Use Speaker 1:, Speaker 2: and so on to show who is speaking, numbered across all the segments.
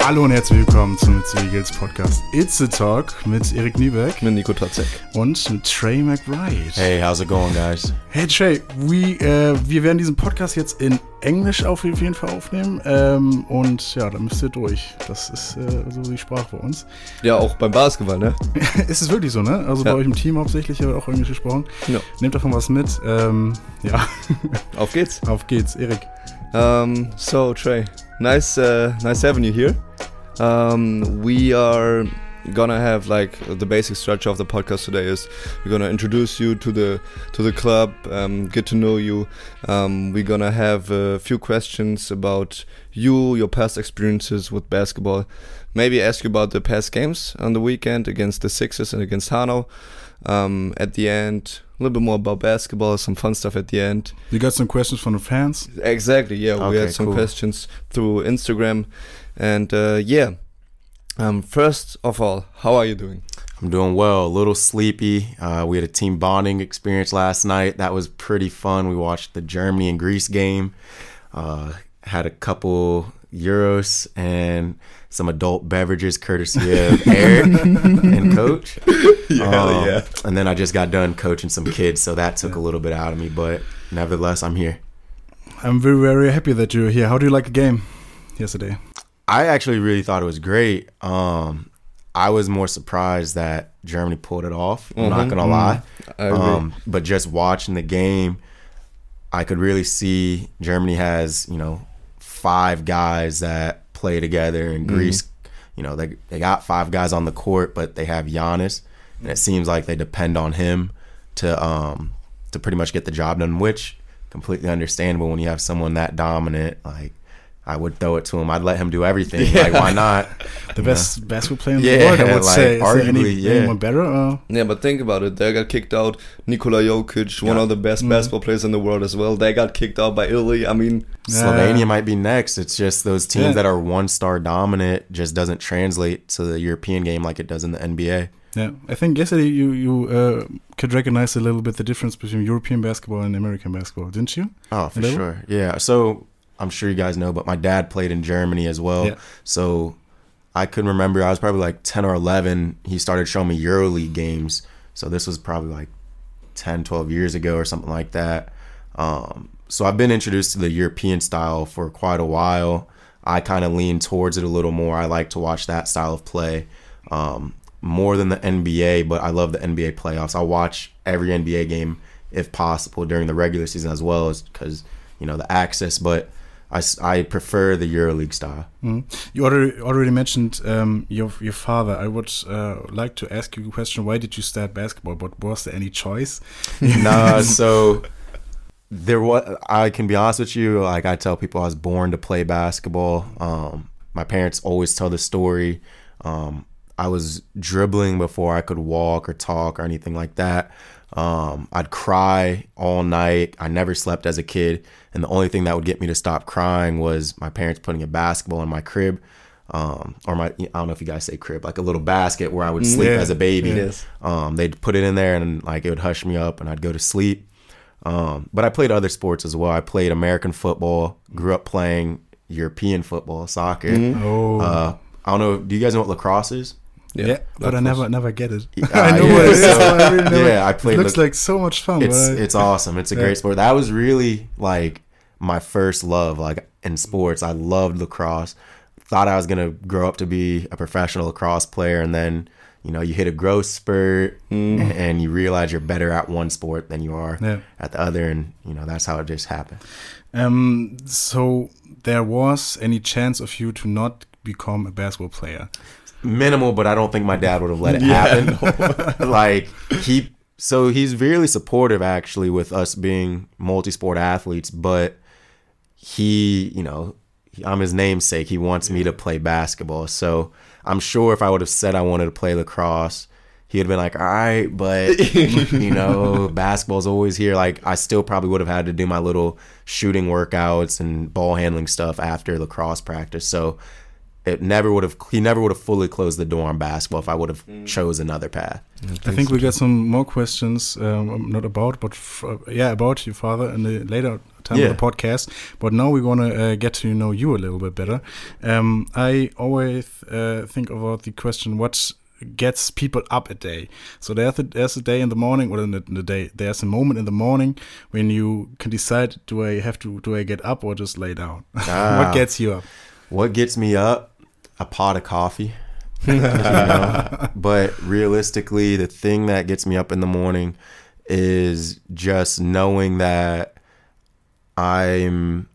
Speaker 1: Hallo und herzlich willkommen zum It's Eagles Podcast It's a Talk mit Erik Niebeck
Speaker 2: Mit Nico Tatzek.
Speaker 1: und mit Trey McBride.
Speaker 3: Hey, how's it going, guys?
Speaker 1: Hey Trey, we, äh, wir werden diesen Podcast jetzt in Englisch auf jeden Fall aufnehmen ähm, und ja, da müsst ihr durch. Das ist äh, so die Sprache bei uns.
Speaker 2: Ja, auch beim Basketball, ne?
Speaker 1: ist es wirklich so, ne? Also
Speaker 2: Ja.
Speaker 1: bei euch im Team hauptsächlich wird auch Englisch gesprochen.
Speaker 2: Ja.
Speaker 1: Nehmt davon was mit. Ähm, ja,
Speaker 2: Auf geht's.
Speaker 1: auf geht's, Erik.
Speaker 2: Um, so Trey, nice, uh, nice having you here. Um, we are gonna have like the basic structure of the podcast today is we're gonna introduce you to the to the club, um, get to know you. Um, we're gonna have a few questions about you, your past experiences with basketball. Maybe ask you about the past games on the weekend against the Sixers and against Hanau. Um, at the end, a little bit more about basketball, some fun stuff at the end.
Speaker 1: You got some questions from the fans?
Speaker 2: Exactly. Yeah, we had some
Speaker 3: cool.
Speaker 2: questions through Instagram, and uh, yeah. Um, first of all, how are you doing?
Speaker 3: I'm doing well. A little sleepy. Uh, we had a team bonding experience last night. That was pretty fun. We watched the Germany and Greece game. Uh, had a couple euros and some adult beverages courtesy of Eric and Coach. Um, And then I just got done coaching some kids, so that took a little bit out of me. But nevertheless, I'm here.
Speaker 1: I'm very, very happy that you're here. How do you like the game yesterday?
Speaker 3: I actually really thought it was great. Um, I was more surprised that Germany pulled it off. I'm not
Speaker 2: Mhm.
Speaker 3: gonna lie.
Speaker 2: I agree.
Speaker 3: Um, but just watching the game, I could really see Germany has you know five guys that play together, and Greece, you know, they they got five guys on the court, but they have Giannis, and it seems like they depend on him to um to pretty much get the job done, which completely understandable when you have someone that dominant like. I would throw it to him. I'd let him do everything. Like, why not?
Speaker 1: The best basketball player in
Speaker 3: Yeah,
Speaker 1: the world, I would
Speaker 3: like,
Speaker 1: say. Is there any,
Speaker 3: arguably, yeah.
Speaker 1: anyone better? Uh,
Speaker 2: yeah, but think about it. They got kicked out. Nikola Jokic, one of the best basketball players in the world as well. They got kicked out by Italy. I mean,
Speaker 3: Slovenia might be next. It's just those teams
Speaker 1: Yeah.
Speaker 3: that are one star dominant just doesn't translate to the European game like it does in the NBA.
Speaker 1: yeah, I think yesterday you you uh, could recognize a little bit the difference between European basketball and American basketball, didn't you?
Speaker 3: Oh, for sure. Yeah. So I'm sure you guys know, but my dad played in Germany as well.
Speaker 1: Yeah.
Speaker 3: So I couldn't remember. I was probably like 10 or 11. He started showing me EuroLeague games. So this was probably like 10, 12 years ago or something like that. Um, so I've been introduced to the European style for quite a while. I kind of lean towards it a little more. I like to watch that style of play um, more than the NBA, but I love the NBA playoffs. I watch every NBA game if possible during the regular season as well as because, you know, the access, but I, I prefer the EuroLeague style.
Speaker 1: Mm. You already already mentioned um, your your father. I would uh, like to ask you a question. Why did you start basketball? But was there any choice?
Speaker 3: nah, so there was. I can be honest with you. Like I tell people, I was born to play basketball. Um, my parents always tell the story. Um, I was dribbling before I could walk or talk or anything like that. Um, I'd cry all night. I never slept as a kid, and the only thing that would get me to stop crying was my parents putting a basketball in my crib, um, or my I don't know if you guys say crib, like a little basket where I would sleep
Speaker 1: Yeah.
Speaker 3: as a baby.
Speaker 2: Yes.
Speaker 3: Um, they'd put it in there and like it would hush me up and I'd go to sleep. Um, but I played other sports as well. I played American football, grew up playing European football, soccer.
Speaker 1: Oh,
Speaker 3: Uh, I don't know. Do you guys know what lacrosse is?
Speaker 1: Yeah, but I never never get it.
Speaker 3: Uh,
Speaker 1: I know
Speaker 3: yeah,
Speaker 1: what it is.
Speaker 3: so-
Speaker 1: but I really never,
Speaker 3: yeah, I played
Speaker 1: It looks
Speaker 3: lac-
Speaker 1: like so much fun.
Speaker 3: It's
Speaker 1: but I-
Speaker 3: it's awesome. It's a
Speaker 1: Yeah.
Speaker 3: great sport. That was really like my first love, like in sports. I loved lacrosse. Thought I was gonna grow up to be a professional lacrosse player, and then you know you hit a growth spurt, and, and you realize you're better at one sport than you are
Speaker 1: Yeah.
Speaker 3: at the other, and you know that's how it just happened.
Speaker 1: Um, so there was any chance of you to not become a basketball player?
Speaker 3: Minimal, but I don't think my dad would have let it happen. like he, so he's really supportive actually with us being multi-sport athletes, but he, you know, I'm his namesake. He wants me to play basketball. So I'm sure if I would have said I wanted to play lacrosse, he'd have been like, all right, but you know, basketball's always here. Like I still probably would have had to do my little shooting workouts and ball handling stuff after lacrosse practice. So it never would have he never would have fully closed the door on basketball if I would have
Speaker 2: Mm.
Speaker 3: chose another path.
Speaker 1: I think we got some more questions, um, not about, but f- uh, yeah, about your father in the later time
Speaker 3: Yeah.
Speaker 1: of the podcast. But now we're gonna uh, get to know you a little bit better. Um, I always uh, think about the question: What gets people up a day? So there's a, there's a day in the morning, or in the, in the day, there's a moment in the morning when you can decide: Do I have to? Do I get up or just lay down?
Speaker 3: Ah.
Speaker 1: what gets you up?
Speaker 3: What gets me up? A pot of coffee. you know? But realistically, the thing that gets me up in the morning is just knowing that I'm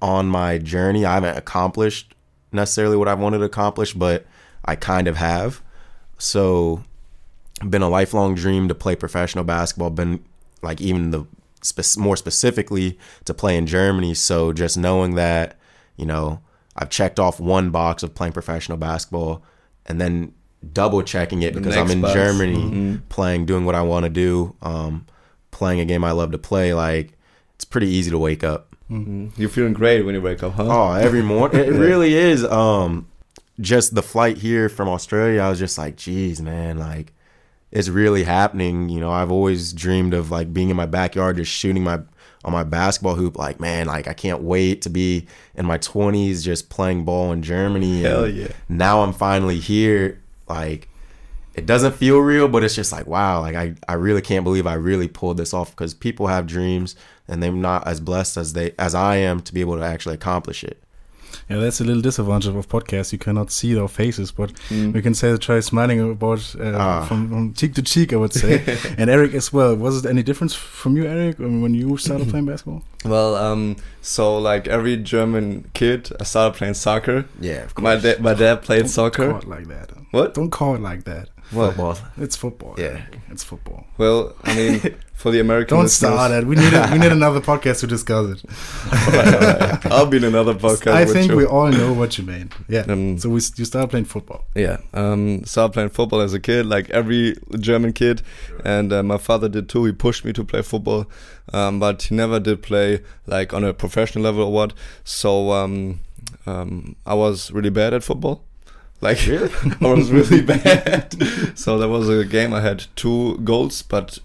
Speaker 3: on my journey. I haven't accomplished necessarily what I wanted to accomplish, but I kind of have. So, been a lifelong dream to play professional basketball. Been like even the spe- more specifically to play in Germany. So just knowing that, you know, I've checked off one box of playing professional basketball, and then double checking it because I'm in
Speaker 2: box.
Speaker 3: Germany
Speaker 2: Mhm.
Speaker 3: playing, doing what I want to do, um, playing a game I love to play. Like it's pretty easy to wake up.
Speaker 2: Mhm. You're feeling great when you wake up, huh?
Speaker 3: Oh, every morning. It really is. Um, just the flight here from Australia, I was just like, geez, man, like it's really happening. You know, I've always dreamed of like being in my backyard, just shooting my on my basketball hoop. Like, man, like I can't wait to be in my twenties, just playing ball in Germany.
Speaker 2: Hell
Speaker 3: And
Speaker 2: yeah.
Speaker 3: Now I'm finally here. Like, it doesn't feel real, but it's just like, wow, like I, I really can't believe I really pulled this off because people have dreams and they're not as blessed as they as I am to be able to actually accomplish it.
Speaker 1: Yeah, that's a little disadvantage of podcasts. You cannot see their faces, but
Speaker 2: Mm.
Speaker 1: we can say they try smiling about uh,
Speaker 3: Ah.
Speaker 1: from, from cheek to cheek. I would say, and Eric as well. Was it any difference from you, Eric, um, when you started playing basketball?
Speaker 2: Well, um, so like every German kid, I started playing soccer.
Speaker 3: Yeah, of
Speaker 2: My dad, my dad played
Speaker 1: Don't
Speaker 2: soccer.
Speaker 1: call it like that.
Speaker 2: What?
Speaker 1: Don't call it like that.
Speaker 2: What?
Speaker 3: Football.
Speaker 1: It's football.
Speaker 3: Yeah.
Speaker 1: Eric. it's football.
Speaker 2: Well, I mean, for the American
Speaker 1: Don't
Speaker 2: listeners-
Speaker 1: start it. We need a, we need another podcast to discuss it.
Speaker 2: Alright, alright. I'll be in another podcast.
Speaker 1: I
Speaker 2: with
Speaker 1: think
Speaker 2: you.
Speaker 1: we all know what you mean. Yeah.
Speaker 2: Um,
Speaker 1: so we s- you started playing football.
Speaker 2: Yeah, um, started playing football as a kid, like every German kid, and uh, my father did too. He pushed me to play football, um, but he never did play like on a professional level or what. So um, um, I was really bad at football. Like I was really bad. so there was a game I had two goals, but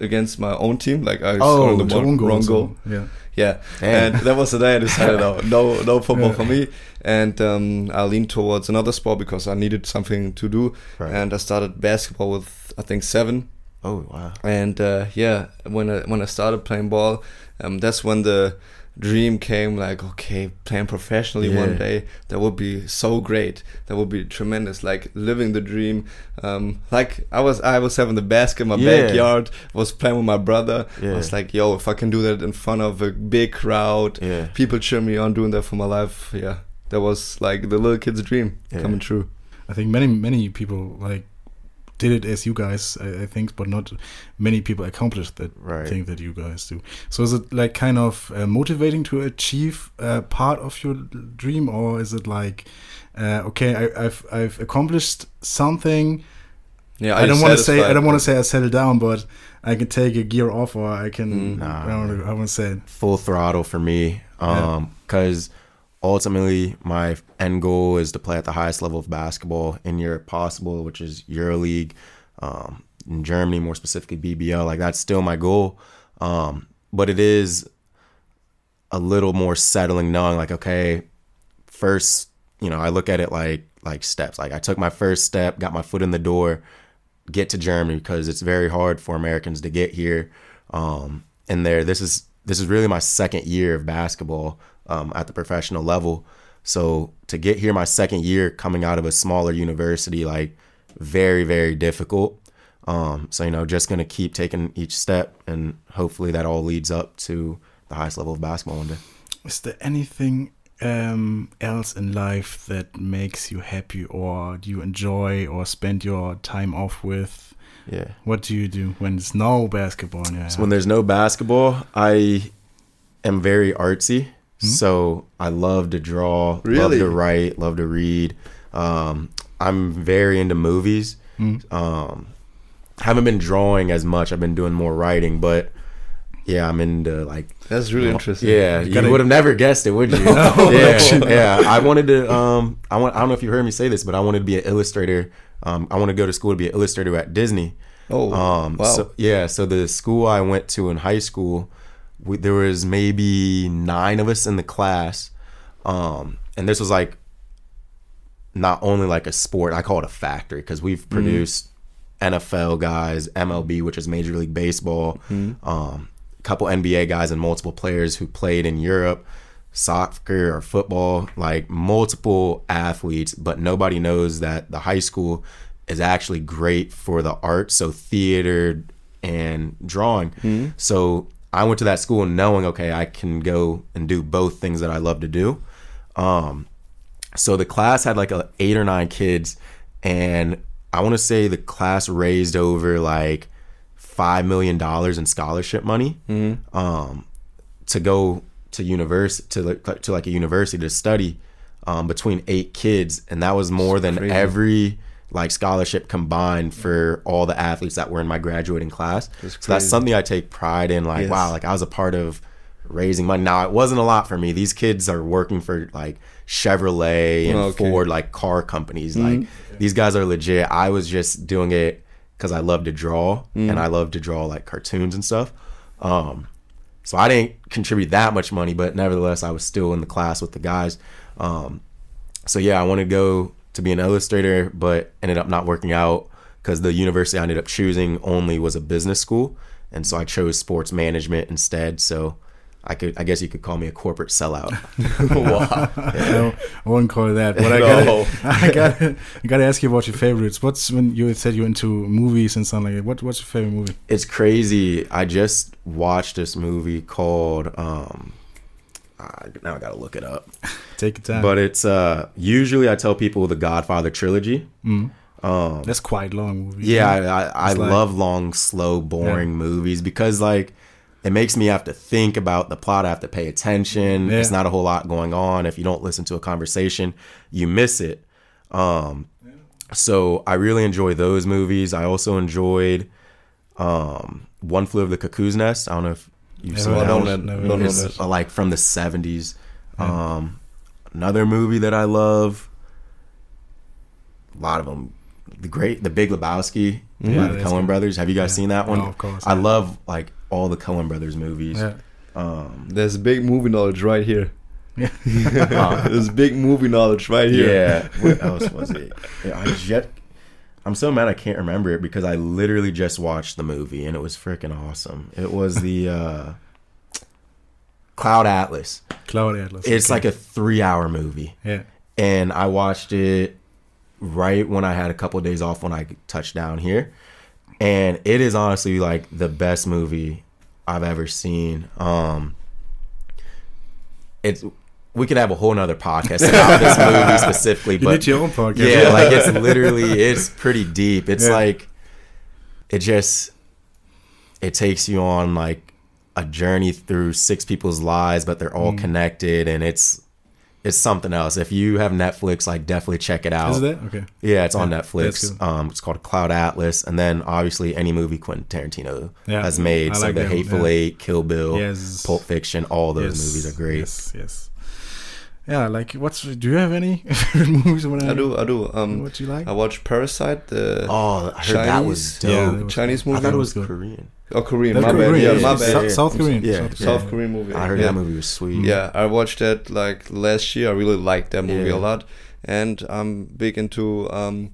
Speaker 2: against my own team, like I scored the
Speaker 1: your
Speaker 2: one,
Speaker 1: goal,
Speaker 2: wrong goal.
Speaker 1: Yeah.
Speaker 2: Yeah,
Speaker 3: Damn.
Speaker 2: and that was the day I decided, oh, no, no football
Speaker 1: Yeah.
Speaker 2: for me, and um, I leaned towards another sport because I needed something to do,
Speaker 3: Right.
Speaker 2: and I started basketball with I think seven,
Speaker 3: Oh wow.
Speaker 2: and uh, yeah, when I when I started playing ball, um, that's when the dream came. Like, okay, playing professionally one day, that would be so great. That would be tremendous. Like living the dream. Um, like I was, I was having the basket in my
Speaker 3: Yeah.
Speaker 2: backyard. Was playing with my brother. I
Speaker 3: Yeah.
Speaker 2: was like, yo, if I can do that in front of a big crowd,
Speaker 3: Yeah.
Speaker 2: people cheer me on doing that for my life. Yeah, that was like the little kid's dream
Speaker 3: Yeah.
Speaker 2: coming true.
Speaker 1: I think many many people like did it as you guys, I, I think, but not many people accomplished that
Speaker 3: Right.
Speaker 1: thing that you guys do. So is it like kind of uh, motivating to achieve uh, part of your dream, or is it like, uh, okay, I, I've I've accomplished something.
Speaker 2: Yeah,
Speaker 1: I don't want to say I don't want to say I settle down, but I can take a gear off, or I can.
Speaker 2: Mm.
Speaker 3: Nah.
Speaker 1: I don't. I want to say it.
Speaker 3: full throttle for me
Speaker 1: Yeah.
Speaker 3: um because ultimately my end goal is to play at the highest level of basketball in Europe possible which is EuroLeague um in Germany more specifically BBL like that's still my goal. Um but it is a little more settling knowing like okay first you know I look at it like like steps. Like I took my first step got my foot in the door get to Germany because it's very hard for Americans to get here. Um, and there, this is this is really my second year of basketball um, at the professional level. So to get here, my second year coming out of a smaller university, like very very difficult. Um, so you know, just gonna keep taking each step, and hopefully that all leads up to the highest level of basketball one day.
Speaker 1: Is there anything um, else in life that makes you happy, or do you enjoy, or spend your time off with?
Speaker 3: Yeah.
Speaker 1: What do you do when there's no basketball? in
Speaker 3: So when there's no basketball, I am very artsy.
Speaker 1: Hmm?
Speaker 3: So I love to draw, love to write, love to read. Um, I'm very into movies.
Speaker 1: Hmm?
Speaker 3: Um, haven't been drawing as much. I've been doing more writing, but yeah, I'm into like
Speaker 2: That's really interesting.
Speaker 3: Yeah, you,
Speaker 1: gotta-
Speaker 3: would have never guessed it, would you? yeah, yeah. I wanted to. Um, I want. I don't know if you heard me say this, but I wanted to be an illustrator. Um, I want to go to school to be an illustrator at Disney.
Speaker 2: Oh,
Speaker 3: Um,
Speaker 2: wow.
Speaker 3: So, yeah. So the school I went to in high school, we, there was maybe nine of us in the class, um, and this was like not only like a sport. I call it a factory because we've produced NFL guys, MLB, which is Major League Baseball, um, a couple NBA guys, and multiple players who played in Europe, soccer or football, like multiple athletes. But nobody knows that the high school is actually great for the arts, so theater and drawing. So I went to that school knowing, okay, I can go and do both things that I love to do. Um, so the class had like a eight or nine kids, and I want to say the class raised over like five million dollars in scholarship money um, to go to university to like, to like a university to study um, between eight kids, and that was more than
Speaker 2: crazy.
Speaker 3: every like scholarship combined for all the athletes that were in my graduating class.
Speaker 2: That's
Speaker 3: so that's something I take pride in. Like,
Speaker 2: Yes.
Speaker 3: wow, like I was a part of raising money. Now it wasn't a lot for me. These kids are working for like Chevrolet and
Speaker 2: Oh, okay. Mm-hmm.
Speaker 3: Ford, like car companies. Like these guys are legit. I was just doing it because I love to draw
Speaker 2: Mm.
Speaker 3: and I love to draw like cartoons and stuff. Um, so I didn't contribute that much money, but nevertheless, I was still in the class with the guys. Um, so yeah, I wanted to go to be an illustrator, but ended up not working out because the university I ended up choosing only was a business school, and so I chose sports management instead. So I could, I guess you could call me a corporate sellout.
Speaker 2: wow.
Speaker 1: No, I wouldn't call it that. But I
Speaker 2: No.
Speaker 1: gotta, I gotta, I gotta ask you about your favorites. What's when you said you're into movies and something like that? What, what's your favorite movie?
Speaker 3: it's crazy. I just watched this movie called. Um, I, now I gotta look it up.
Speaker 1: Take your time.
Speaker 3: But it's uh usually I tell people the Godfather trilogy.
Speaker 1: Mm.
Speaker 3: Um,
Speaker 1: that's quite long movie.
Speaker 3: Yeah, I, I, I
Speaker 1: like-
Speaker 3: love long, slow, boring movies because like it makes me have to think about the plot. I have to pay attention.
Speaker 1: Yeah.
Speaker 3: It's not a whole lot going on. If you don't listen to a conversation, you miss it. Um, so I really enjoy those movies. I also enjoyed um, One Flew of the Cuckoo's Nest. I don't know if you've
Speaker 1: Never
Speaker 3: seen
Speaker 2: I
Speaker 3: that.
Speaker 2: don't,
Speaker 3: one.
Speaker 2: know-
Speaker 1: never
Speaker 2: don't
Speaker 3: It's
Speaker 2: that.
Speaker 3: uh, like from the 70s. Um, another movie that I love, a lot of them. The great, The Big Lebowski
Speaker 1: Yeah,
Speaker 3: by the
Speaker 1: that's
Speaker 3: Coen
Speaker 1: good.
Speaker 3: brothers. Have you guys
Speaker 1: Yeah.
Speaker 3: seen that one?
Speaker 1: Oh, of course,
Speaker 3: I
Speaker 1: yeah.
Speaker 3: love like all the Coen brothers movies.
Speaker 1: Yeah.
Speaker 3: Um,
Speaker 2: There's big movie knowledge right here.
Speaker 1: Yeah.
Speaker 3: uh,
Speaker 2: There's big movie knowledge right here.
Speaker 3: yeah. What else was it? Yeah, I just. I'm so mad I can't remember it because I literally just watched the movie and it was freaking awesome. It was the uh, Cloud Atlas.
Speaker 1: Cloud Atlas.
Speaker 3: It's
Speaker 1: okay.
Speaker 3: like a three hour movie.
Speaker 1: yeah.
Speaker 3: and I watched it right when I had a couple of days off when I touched down here, and it is honestly like the best movie I've ever seen. Um, it's we could have a whole nother podcast about this movie specifically,
Speaker 1: You
Speaker 3: but
Speaker 1: need your own podcast.
Speaker 3: yeah, like it's literally it's pretty deep. It's
Speaker 1: Yeah.
Speaker 3: like it just it takes you on like a journey through six people's lives, but they're all
Speaker 1: Mm.
Speaker 3: connected, and it's it's something else. If you have Netflix, like definitely check it out.
Speaker 1: Is that okay?
Speaker 3: Yeah, it's on
Speaker 1: Yeah, that's
Speaker 3: Netflix.
Speaker 1: good.
Speaker 3: Um, it's called Cloud Atlas, and then obviously any movie Quentin Tarantino
Speaker 1: Yeah,
Speaker 3: has made.
Speaker 1: I
Speaker 3: so
Speaker 1: like
Speaker 3: the Hateful
Speaker 1: yeah.
Speaker 3: Eight, Kill Bill,
Speaker 1: Yes.
Speaker 3: Pulp Fiction, all those
Speaker 1: Yes,
Speaker 3: movies are great.
Speaker 1: Yes, yes. Yeah, like what's do you have any favorite movies? When
Speaker 2: I do. I do. Um,
Speaker 1: What do you like?
Speaker 2: I watched Parasite, the
Speaker 3: Oh, I heard that was
Speaker 2: Chinese-
Speaker 3: dope.
Speaker 1: Yeah, that was
Speaker 2: Chinese
Speaker 3: I
Speaker 2: movie.
Speaker 3: thought it was
Speaker 1: Good.
Speaker 3: Korean.
Speaker 2: oh, Korean.
Speaker 1: That's
Speaker 2: My bad. Yeah,
Speaker 3: yeah,
Speaker 2: my bad.
Speaker 1: South, South Korean.
Speaker 3: Yeah.
Speaker 1: South
Speaker 2: South
Speaker 1: Korean.
Speaker 2: Korean movie.
Speaker 3: I heard
Speaker 2: yeah.
Speaker 3: that movie was sweet.
Speaker 2: Yeah, I watched that like last year. I really liked that movie
Speaker 3: Yeah.
Speaker 2: a lot, and I'm big into um,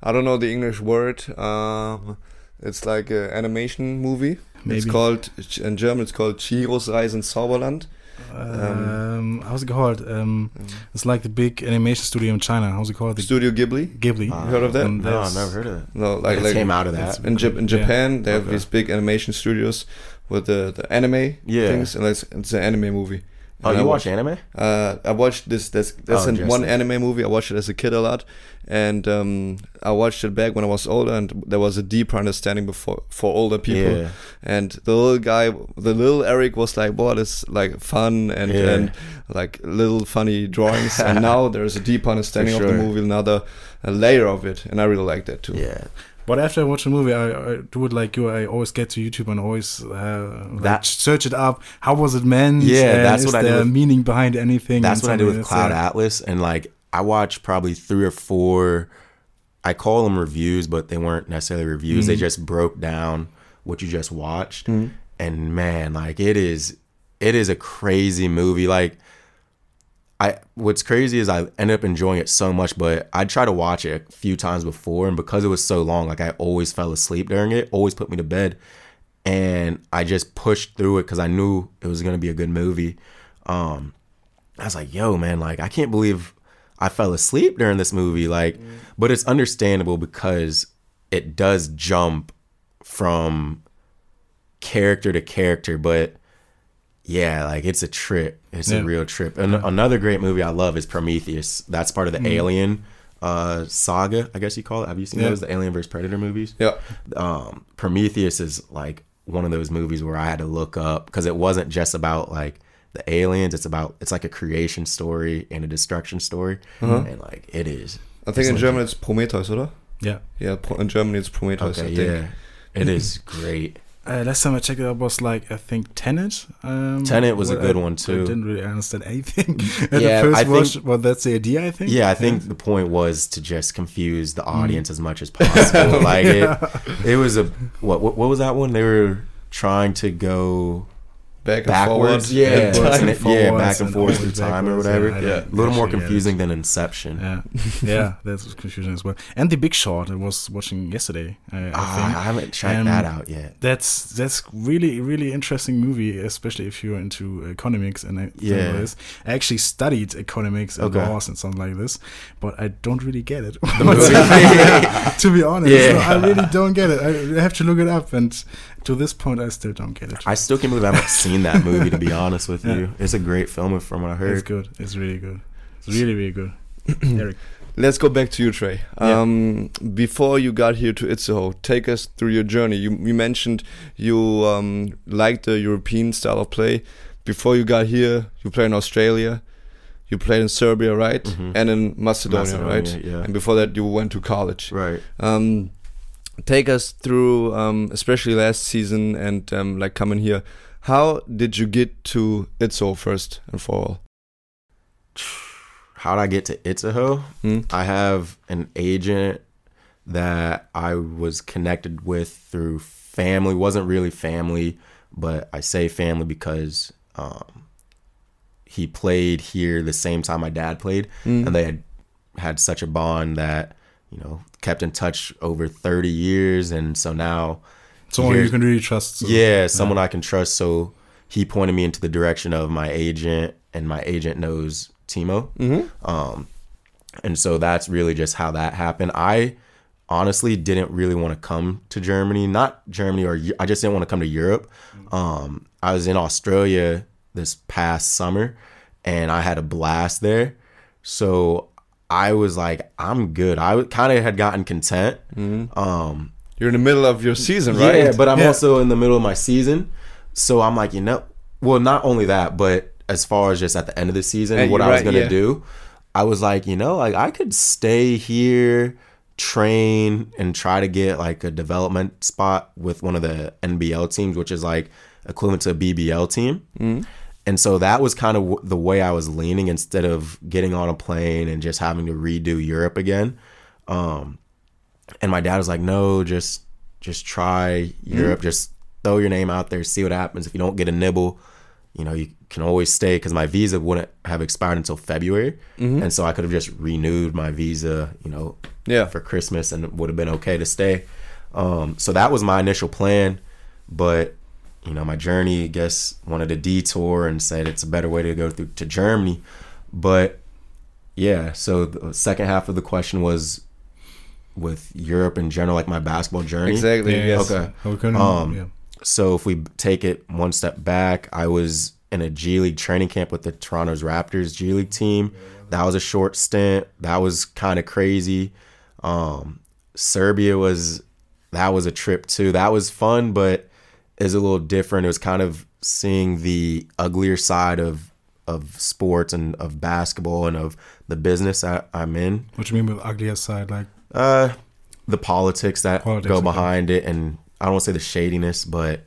Speaker 2: I don't know the English word. Um, it's like an animation movie. It's
Speaker 1: Maybe.
Speaker 2: called in German. It's called Chihiros Reise ins Zauberland.
Speaker 1: Um, how's it called? Um, it's like the big animation studio in China. How's it called? The
Speaker 2: Studio Ghibli.
Speaker 1: Ghibli.
Speaker 3: Uh,
Speaker 2: heard of that?
Speaker 3: No, I've never heard of that.
Speaker 2: No, like
Speaker 3: It
Speaker 2: like
Speaker 3: came out of that.
Speaker 1: it's-
Speaker 2: in, Jap- in
Speaker 1: Yeah.
Speaker 2: Japan they have
Speaker 3: Okay.
Speaker 2: these big animation studios with the, the anime
Speaker 3: Yeah.
Speaker 2: things, and it's, it's an anime movie.
Speaker 3: Oh, you
Speaker 2: wa-
Speaker 3: watch anime?
Speaker 2: Uh, I watched this. That's that's
Speaker 3: Oh,
Speaker 2: one anime movie. I watched it as a kid a lot, and um, I watched it back when I was older, and there was a deeper understanding before for older people.
Speaker 3: Yeah.
Speaker 2: And the little guy, the little Eric, was like, "Boy, this like fun and
Speaker 3: Yeah.
Speaker 2: and like little funny drawings." and now there's a deep understanding of the movie, another layer of it, and I really like that too.
Speaker 3: Yeah.
Speaker 1: But after I watch a movie, I, I do it like you. I always get to YouTube and always uh, like search it up. How was it meant?
Speaker 3: Yeah, that's what I do with-
Speaker 1: meaning behind anything?
Speaker 3: That's what I do with Cloud Atlas, and like I watched probably three or four. I call them reviews, but they weren't necessarily reviews. They just broke down what you just watched, and man, like it is, it is a crazy movie. Like I, what's crazy is I ended up enjoying it so much, but I tried to watch it a few times before, and because it was so long, like I always fell asleep during it. Always put me to bed, and I just pushed through it because I knew it was gonna be a good movie. Um, I was like, yo, man, like I can't believe I fell asleep during this movie. Like, but it's understandable because it does jump from character to character, but yeah, like it's a trip. It's
Speaker 1: Yeah.
Speaker 3: a real trip. And another great movie I love is Prometheus. That's part of the Alien uh saga, I guess you call it. Have you seen
Speaker 1: Yeah.
Speaker 3: those the Alien vs Predator movies?
Speaker 2: Yeah.
Speaker 3: um, Prometheus is like one of those movies where I had to look up because it wasn't just about like the aliens. It's about it's like a creation story and a destruction story, and like it is.
Speaker 2: I think in
Speaker 3: It's
Speaker 2: German it's Prometheus, oder?
Speaker 1: Yeah.
Speaker 2: Yeah, in Germany it's Prometheus.
Speaker 3: Okay,
Speaker 2: I think.
Speaker 3: yeah, it is great.
Speaker 1: Uh, last time I checked it out was like I think Tenet. Um,
Speaker 3: Tenet was a good
Speaker 1: I-
Speaker 3: one, too.
Speaker 1: I didn't really understand anything at
Speaker 3: Yeah,
Speaker 1: the first
Speaker 3: I think-
Speaker 1: Well, that's the idea, I think.
Speaker 3: Yeah, I think the point was to just confuse the audience as much as possible. like it, it was a what, what? What was that one? They were trying to go
Speaker 2: Back and
Speaker 3: backwards.
Speaker 2: forward.
Speaker 3: Yeah,
Speaker 2: in
Speaker 1: Backwards and
Speaker 3: and it- yeah, back and
Speaker 1: and
Speaker 3: forth through time or whatever.
Speaker 1: yeah,
Speaker 3: Yeah, a little more
Speaker 1: actually get
Speaker 3: confusing than Inception.
Speaker 1: Yeah, yeah, that was confusing as well. And the Big Short I was watching yesterday. I
Speaker 3: Ah,
Speaker 1: think
Speaker 3: I haven't checked
Speaker 1: Um,
Speaker 3: that out yet.
Speaker 1: that's that's really really interesting movie, especially if you're into economics and I
Speaker 3: Yeah.
Speaker 1: this. I actually studied economics and
Speaker 3: Okay.
Speaker 1: laws and something like this, but I don't really get it. to be honest,
Speaker 3: Yeah.
Speaker 1: No, I really don't get it. I have to look it up, and to this point, I still don't get it.
Speaker 3: I still can't believe I haven't seen that movie. To be honest with
Speaker 1: Yeah.
Speaker 3: you, it's a great film from what I heard.
Speaker 1: It's good. It's really good. It's really really good. Eric.
Speaker 2: Let's go back to you, Trey.
Speaker 1: Yeah.
Speaker 2: Um, Before you got here to Itzehoe, take us through your journey. You, you mentioned you um, liked the European style of play. Before you got here, you played in Australia. You played in Serbia, right?
Speaker 3: Mhm.
Speaker 2: And in Macedonia,
Speaker 3: Macedonia,
Speaker 2: right?
Speaker 3: yeah.
Speaker 2: And before that, you went to college.
Speaker 3: Right.
Speaker 2: Um, take us through, um, especially last season and um, like coming here. How did you get to Itzehoe first and for all?
Speaker 3: How would I get to Itzehoe?
Speaker 2: Hmm?
Speaker 3: I have an agent that I was connected with through family. wasn't really family, but I say family because um, he played here the same time my dad played,
Speaker 2: Mm.
Speaker 3: and they had had such a bond that you know kept in touch over 30 years, and so now
Speaker 1: Someone you can really trust. so-
Speaker 3: yeah, someone I can trust. So he pointed me into the direction of my agent, and my agent knows Timo.
Speaker 2: Mhm.
Speaker 3: Um, and so that's really just how that happened. I honestly didn't really want to come to Germany, not Germany, or I just didn't want to come to Europe. Um, I was in Australia this past summer, and I had a blast there. So I was like, I'm good. I kind of had gotten content. Um,
Speaker 2: You're in the middle of your season, right?
Speaker 3: yeah, but I'm
Speaker 1: Yeah.
Speaker 3: also in the middle of my season. So I'm like, you know, well, not only that, but as far as just at the end of the season,
Speaker 2: And
Speaker 3: what
Speaker 2: you're
Speaker 3: I was going to
Speaker 2: yeah.
Speaker 3: do, I was like, you know, like I could stay here, train, and try to get like a development spot with one of the NBL teams, which is like equivalent to a BBL team.
Speaker 2: Mm-hmm.
Speaker 3: And so that was kind of w- the way I was leaning instead of getting on a plane and just having to redo Europe again. Um, and my dad was like, "No, just just try Europe. Just throw your name out there, see what happens. If you don't get a nibble, you know, you can always stay because my visa wouldn't have expired until February, and so I could have just renewed my visa, you know,
Speaker 2: Yeah.
Speaker 3: for Christmas, and it would have been okay to stay. Um, so that was my initial plan, but you know, my journey, I guess, wanted a detour and said it's a better way to go through to Germany. But yeah, so the second half of the question was with Europe in general, like my basketball journey.
Speaker 2: Exactly.
Speaker 1: Yeah,
Speaker 2: yes.
Speaker 3: Okay.
Speaker 1: How
Speaker 3: Um,
Speaker 1: yeah.
Speaker 3: So if we take it one step back, I was in a G League training camp with the Toronto's Raptors G League team. That was a short stint. That was kind of crazy. Um, Serbia was that was a trip too. That was fun, but is a little different. It was kind of seeing the uglier side of of sports and of basketball and of the business I, I'm in.
Speaker 1: What you mean with uglier side? Like,
Speaker 3: Uh, the politics that
Speaker 1: Politics,
Speaker 3: go behind it, and I don't want to say the shadiness, but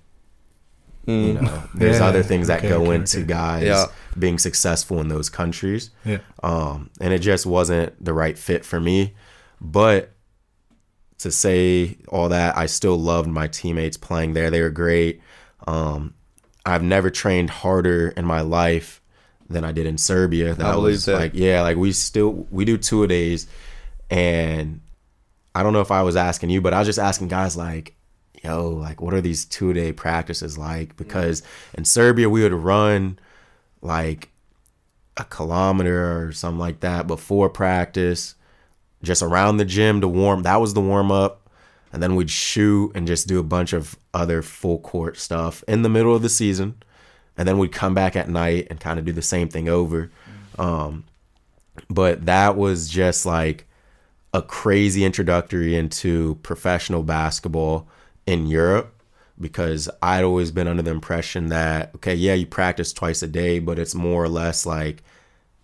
Speaker 3: you
Speaker 2: Mm.
Speaker 3: know, there's
Speaker 1: Yeah,
Speaker 3: other things that
Speaker 1: okay,
Speaker 3: go
Speaker 1: okay,
Speaker 3: into
Speaker 1: okay.
Speaker 3: guys
Speaker 2: Yeah.
Speaker 3: being successful in those countries.
Speaker 1: Yeah.
Speaker 3: Um, and it just wasn't the right fit for me. But to say all that, I still loved my teammates playing there. They were great. Um, I've never trained harder in my life than I did in Serbia. That
Speaker 2: believe
Speaker 3: was
Speaker 2: that.
Speaker 3: like, yeah, like we still we do two a days, and I don't know if I was asking you, but I was just asking guys like, yo, like what are these two day practices like? Because in Serbia we would run like a kilometer or something like that before practice, just around the gym to warm. That was the warm up. And then we'd shoot and just do a bunch of other full court stuff in the middle of the season. And then we'd come back at night and kind of do the same thing over. Um, but that was just like a crazy introductory into professional basketball in Europe because I'd always been under the impression that okay, yeah, you practice twice a day, but it's more or less like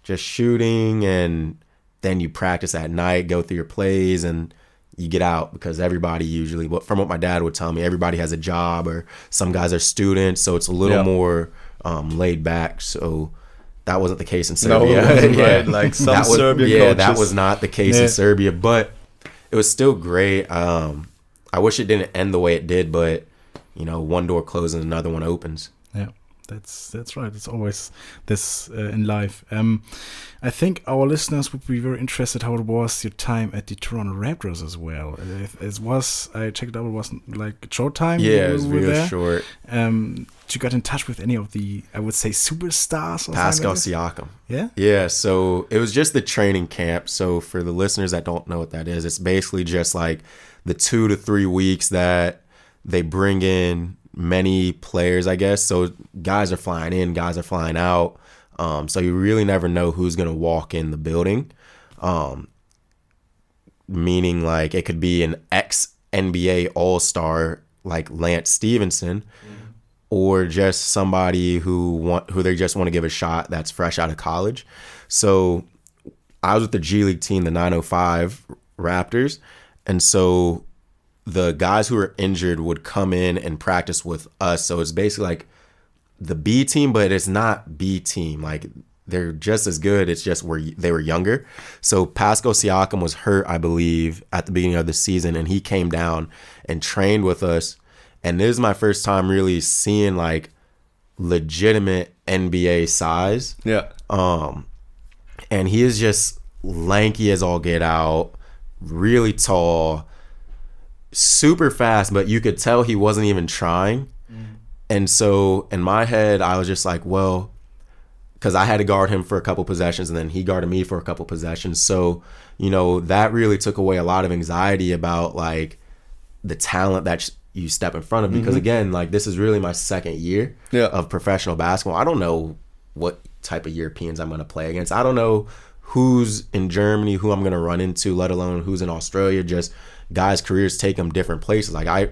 Speaker 3: just shooting and then you practice at night, go through your plays and you get out because everybody usually what from what my dad would tell me, everybody has a job or some guys are students, so it's a little
Speaker 2: Yeah.
Speaker 3: more um, laid back. So that wasn't the case in
Speaker 2: No,
Speaker 3: Serbia.
Speaker 2: it wasn't, right? Like some
Speaker 3: That was-
Speaker 2: Serbian
Speaker 3: yeah, that was not the case
Speaker 1: Yeah.
Speaker 3: in Serbia, but it was still great. Um, I wish it didn't end the way it did, but you know, one door closes, another one opens.
Speaker 1: Yeah, that's that's right. It's always this uh, in life. Um, I think our listeners would be very interested how it was your time at the Toronto Raptors as well. It, it was I checked it out. It wasn't like short time.
Speaker 3: Yeah, it was real
Speaker 1: there.
Speaker 3: short.
Speaker 1: Um, you got in touch with any of the I would say superstars? Or
Speaker 3: Pascal
Speaker 1: like
Speaker 3: Siakam.
Speaker 1: Yeah.
Speaker 3: Yeah, so it was just the training camp. So for the listeners that don't know what that is, it's basically just like the two to three weeks that they bring in many players, I guess. So guys are flying in, guys are flying out. Um, so you really never know who's gonna walk in the building. Um, meaning like it could be an ex NBA All Star like Lance Stephenson, or just somebody who want who they just want to give a shot that's fresh out of college. So I was with the G League team, the 905 Raptors, and so the guys who were injured would come in and practice with us. So it's basically like the B team, but it's not B team. Like they're just as good. It's just where they were younger. So Pascal Siakam was hurt, I believe, at the beginning of the season, and he came down and trained with us. And this is my first time really seeing like legitimate NBA size.
Speaker 2: Yeah.
Speaker 3: Um, and he is just lanky as all get out, really tall, super fast, but you could tell he wasn't even trying. Mm. And so in my head, I was just like, well, because I had to guard him for a couple possessions and then he guarded me for a couple possessions. So, you know, that really took away a lot of anxiety about like the talent that sh- you step in front of. Because mm-hmm. again, like this is really my second year
Speaker 2: Yeah.
Speaker 3: of professional basketball. I don't know what type of Europeans I'm going to play against. I don't know who's in Germany, who I'm going to run into, let alone who's in Australia. Just guys' careers take them different places. Like I,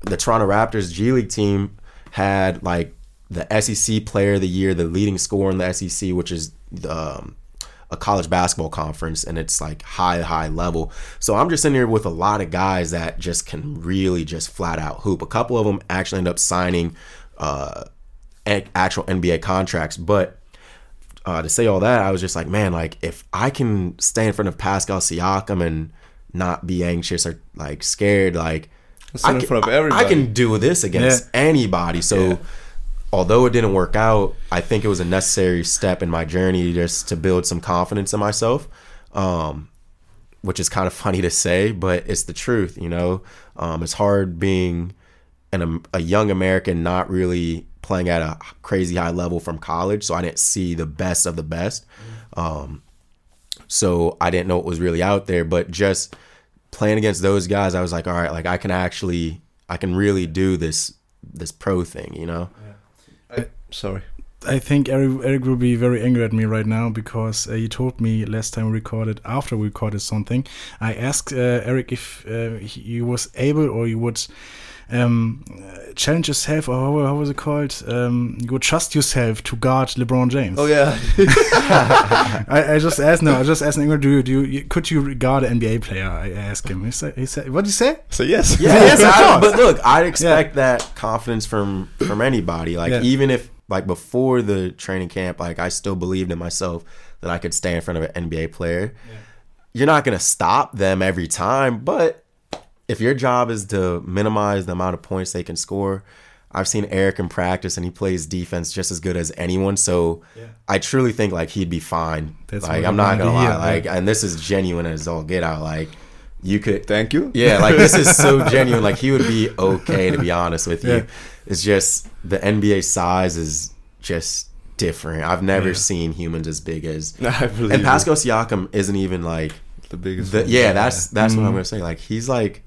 Speaker 3: the Toronto Raptors G League team had like the SEC Player of the Year, the leading scorer in the SEC, which is um, a college basketball conference, and it's like high, high level. So I'm just in here with a lot of guys that just can really just flat out hoop. A couple of them actually end up signing uh, actual NBA contracts, but uh, to say all that, I was just like, man, like if I can stay in front of Pascal Siakam and not be anxious or like scared, like
Speaker 2: Stand in
Speaker 3: can-
Speaker 2: front of
Speaker 3: I- I can do this against
Speaker 1: Yeah.
Speaker 3: anybody. So,
Speaker 2: Yeah.
Speaker 3: although it didn't work out, I think it was a necessary step in my journey just to build some confidence in myself. Um, which is kind of funny to say, but it's the truth. You know, um, it's hard being an, a young American not really playing at a crazy high level from college, so I didn't see the best of the best. Um, so I didn't know what was really out there, but just playing against those guys, I was like, all right, like I can actually, I can really do this, this pro thing, you know?
Speaker 2: Sorry.
Speaker 1: I think Eric, Eric will be very angry at me right now because uh, he told me last time we recorded, after we recorded something, I asked uh, Eric if uh, he he was able or he would um, uh, challenge yourself, or how, how was it called? Um, go trust yourself to guard LeBron James.
Speaker 2: Oh yeah.
Speaker 1: I, I just asked. No, I just asked Ingrid, do you, do you, could you guard an NBA player? I asked him. He said, he said what did you say?
Speaker 2: so yes.
Speaker 3: Yeah,
Speaker 1: Yes, of
Speaker 3: I-
Speaker 1: course.
Speaker 3: but look, I'd expect that confidence from from anybody. Like
Speaker 1: Yeah.
Speaker 3: even if like before the training camp, like I still believed in myself that I could stay in front of an NBA player. You're not gonna stop them every time, but if your job is to minimize the amount of points they can score, I've seen Eric in practice and he plays defense just as good as anyone. So I truly think like he'd be fine.
Speaker 1: That's
Speaker 3: like I'm not gonna lie, like and this is genuine as all get out. Like you could
Speaker 2: Thank you.
Speaker 3: yeah, like this is so genuine. Like he would be okay to be honest with you.
Speaker 1: Yeah.
Speaker 3: It's just the NBA size is just different. I've never
Speaker 1: Yeah.
Speaker 3: seen humans as big as
Speaker 2: I believe
Speaker 3: and
Speaker 2: you.
Speaker 3: Pascal Siakam isn't even like
Speaker 2: the biggest.
Speaker 3: the, yeah, that's that's what I'm
Speaker 1: Mhm.
Speaker 3: gonna say. Like he's like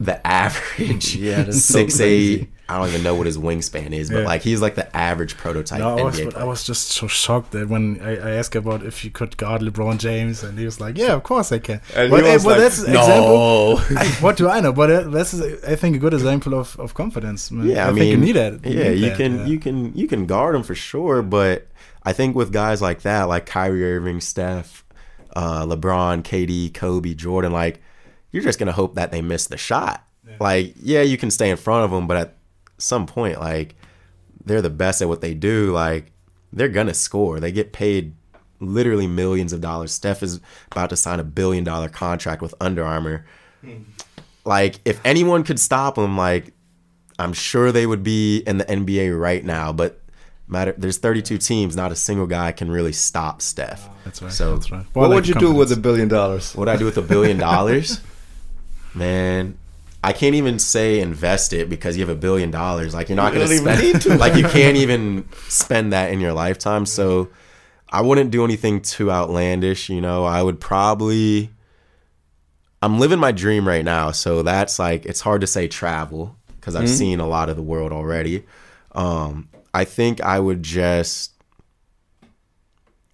Speaker 3: the average
Speaker 2: Yeah, so
Speaker 3: six
Speaker 2: crazy.
Speaker 3: eight. I don't even know what his wingspan is, but
Speaker 1: Yeah.
Speaker 3: like he's like the average prototype
Speaker 1: No, I was, I was just so shocked that when I, I asked about if you could guard LeBron James, and he was like, "Yeah, of course I can."
Speaker 2: And
Speaker 1: but,
Speaker 2: he was
Speaker 1: but
Speaker 2: like,
Speaker 1: that's an example.
Speaker 2: no.
Speaker 1: what do I know? But uh, that's, I think, a good example of, of confidence. man.
Speaker 3: Yeah, I,
Speaker 1: I,
Speaker 3: mean,
Speaker 1: think you need that.
Speaker 3: yeah,
Speaker 1: need
Speaker 3: you
Speaker 1: that,
Speaker 3: can
Speaker 1: yeah.
Speaker 3: you can you can guard him for sure, but I think with guys like that, like Kyrie Irving, Steph, uh, LeBron, KD, Kobe, Jordan, like you're just gonna hope that they miss the shot. Like, yeah, you can stay in front of them, but at some point, like they're the best at what they do. Like they're gonna score. They get paid literally millions of dollars. Steph is about to sign a billion dollar contract with Under Armour. Hmm. Like, if anyone could stop them, like I'm sure they would be in the NBA right now, but matter there's 32 teams, not a single guy can really stop Steph.
Speaker 1: That's right.
Speaker 3: So-
Speaker 1: that's right.
Speaker 2: What would you do with a billion dollars?
Speaker 3: What I do with a billion dollars? Man, I can't even say invest it because you have a billion dollars. Like you're not
Speaker 2: You
Speaker 3: going to
Speaker 2: don't even
Speaker 3: spend
Speaker 2: need to.
Speaker 3: like you can't even spend that in your lifetime. So I wouldn't do anything too outlandish, you know. I would probably I'm living my dream right now, so that's like it's hard to say travel because I've seen a lot of the world already. Um I think I would just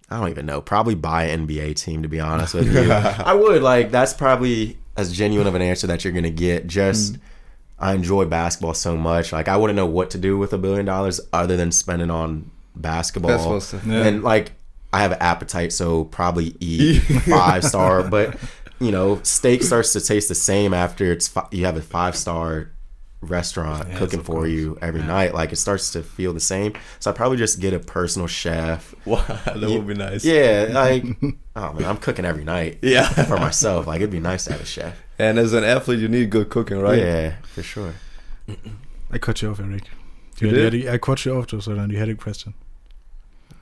Speaker 3: I don't even know. Probably buy an NBA team to be honest with you. I would like that's probably as genuine of an answer that you're gonna get. Just mm. I enjoy basketball so much. Like I wouldn't know what to do with a billion dollars other than spending on basketball.
Speaker 2: Basketball.
Speaker 1: Yeah.
Speaker 3: And like I have an appetite, so probably eat five star. But you know, steak starts to taste the same after it's fi- you have a five star restaurant
Speaker 1: Yes,
Speaker 3: cooking for
Speaker 1: course.
Speaker 3: you every night. Like it starts to feel the same. So I probably just get a personal chef.
Speaker 2: Wow, that would be nice.
Speaker 3: Yeah, like oh man, I'm cooking every night
Speaker 2: Yeah.
Speaker 3: for myself. Like it'd be nice to have a chef.
Speaker 2: And as an athlete, you need good cooking, right?
Speaker 3: Yeah, for sure.
Speaker 1: I cut you off, Eric.
Speaker 2: You
Speaker 1: had-
Speaker 2: did?
Speaker 1: had- I cut you off, so then you had a question.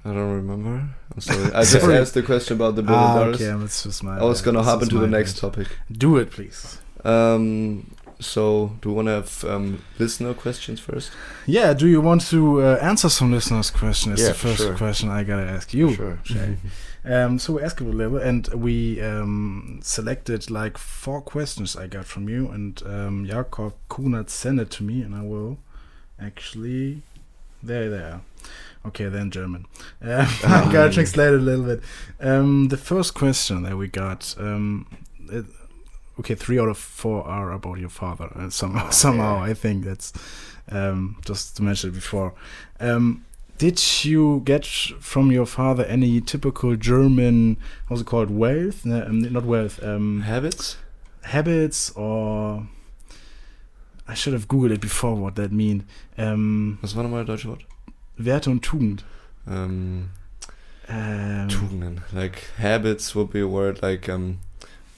Speaker 2: I don't remember. I'm sorry. I just
Speaker 1: Sorry.
Speaker 2: asked the question about the billion
Speaker 1: Ah,
Speaker 2: dollars.
Speaker 1: okay, that's just my.
Speaker 2: I was gonna
Speaker 1: that's
Speaker 2: hop into the next
Speaker 1: bad.
Speaker 2: topic.
Speaker 1: Do it, please.
Speaker 2: Um, so do you want to have um, listener questions first?
Speaker 1: Yeah. Do you want to uh, answer some listeners' questions? Is
Speaker 3: Yeah,
Speaker 1: the first
Speaker 3: sure.
Speaker 1: question I gotta ask you.
Speaker 3: Sure.
Speaker 1: Um, so we asked a little, and we um, selected like four questions I got from you, and um, Jakob Kunert sent it to me, and I will actually. There, there. Okay, then German. Um, I gotta translate it a little bit. Um, the first question that we got. Um, it, okay, three out of four are about your father, and somehow, somehow I think that's um, just to mention it before. Um, did you get from your father any typical German, how's it called, wealth? No, um, not wealth, um,
Speaker 2: Habits?
Speaker 1: habits or. I should have googled it before what that mean. Um,
Speaker 2: Was war nochmal das deutsche Wort?
Speaker 1: Werte und Tugend.
Speaker 2: Um,
Speaker 1: Um,
Speaker 2: Tugenden. Like habits would be a word like um,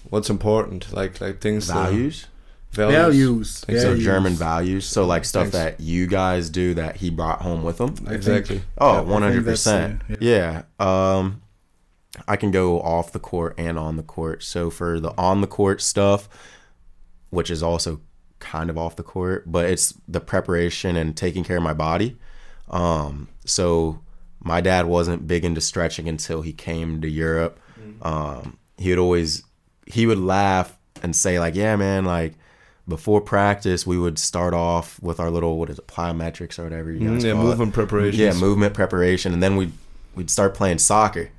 Speaker 2: what's important, like like things that are-
Speaker 3: Values.
Speaker 2: values.
Speaker 1: values.
Speaker 2: Thanks.
Speaker 3: So
Speaker 1: values.
Speaker 3: German values. So like stuff
Speaker 2: Thanks.
Speaker 3: that you guys do that he brought home with him.
Speaker 2: Exactly.
Speaker 3: Oh,
Speaker 1: Yeah, I
Speaker 3: one
Speaker 1: think
Speaker 3: hundred
Speaker 1: that's,
Speaker 3: percent. Yeah. Um, I can go off the court and on the court. So for the on the court stuff, which is also kind of off the court, but it's the preparation and taking care of my body. Um, so my dad wasn't big into stretching until he came to Europe. Um, he would always he would laugh and say like, "Yeah, man, like." Before practice, we would start off with our little what is it, plyometrics or whatever you guys
Speaker 2: Mm, yeah,
Speaker 3: call it.
Speaker 2: movement preparation.
Speaker 3: Yeah, movement preparation, and then we'd we'd start playing soccer.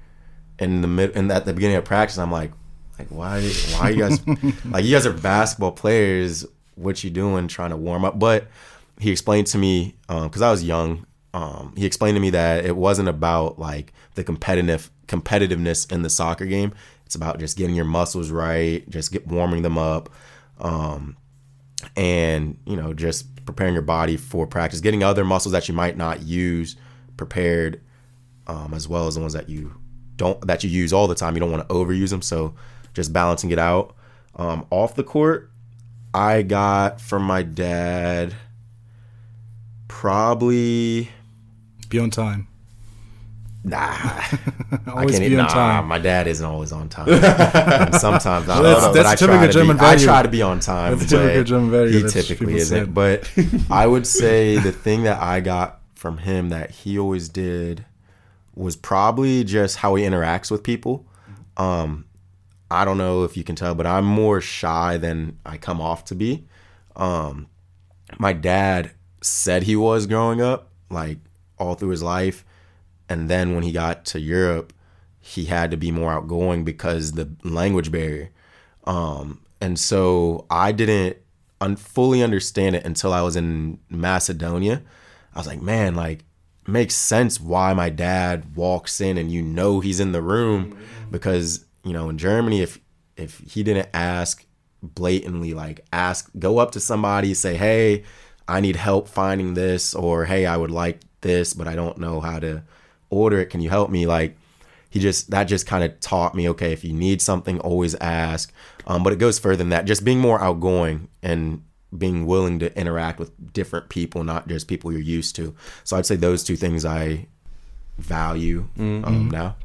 Speaker 3: In the mid, and at the beginning of practice, I'm like, like why, why you guys, like you guys are basketball players. what you doing trying to warm up but he explained to me because i was young um, he explained to me that it wasn't about like the competitive competitiveness in the soccer game it's about just getting your muscles right just get warming them up um, and you know just preparing your body for practice getting other muscles that you might not use prepared um, as well as the ones that you don't that you use all the time you don't want to overuse them so just balancing it out um, off the court i got from my dad probably
Speaker 1: Be on time.
Speaker 3: Nah I
Speaker 1: Always
Speaker 3: can't
Speaker 1: be on
Speaker 3: nah,
Speaker 1: time.
Speaker 3: my dad isn't always on time sometimes I don't
Speaker 1: That's-
Speaker 3: know,
Speaker 1: that's
Speaker 3: but I
Speaker 1: typical
Speaker 3: try to
Speaker 1: German
Speaker 3: be, I try to be on time
Speaker 1: That's a typical German value
Speaker 3: he typically isn't
Speaker 1: said.
Speaker 3: but I would say the thing that I got from him that he always did was probably just how he interacts with people. Um, I don't know if you can tell, but I'm more shy than I come off to be. Um, my dad said he was growing up, like all through his life. And then when he got to Europe, he had to be more outgoing because the language barrier. Um, and so I didn't un- fully understand it until I was in Macedonia. I was like, man, like, makes sense why my dad walks in and you know he's in the room because you know in Germany if if he didn't ask blatantly like ask go up to somebody say hey I need help finding this or hey I would like this but I don't know how to order it can you help me? Like he just that just kind of taught me okay if you need something always ask. Um, but it goes further than that. Just being more outgoing and being willing to interact with different people not just people you're used to. So i'd say those two things i value um, now.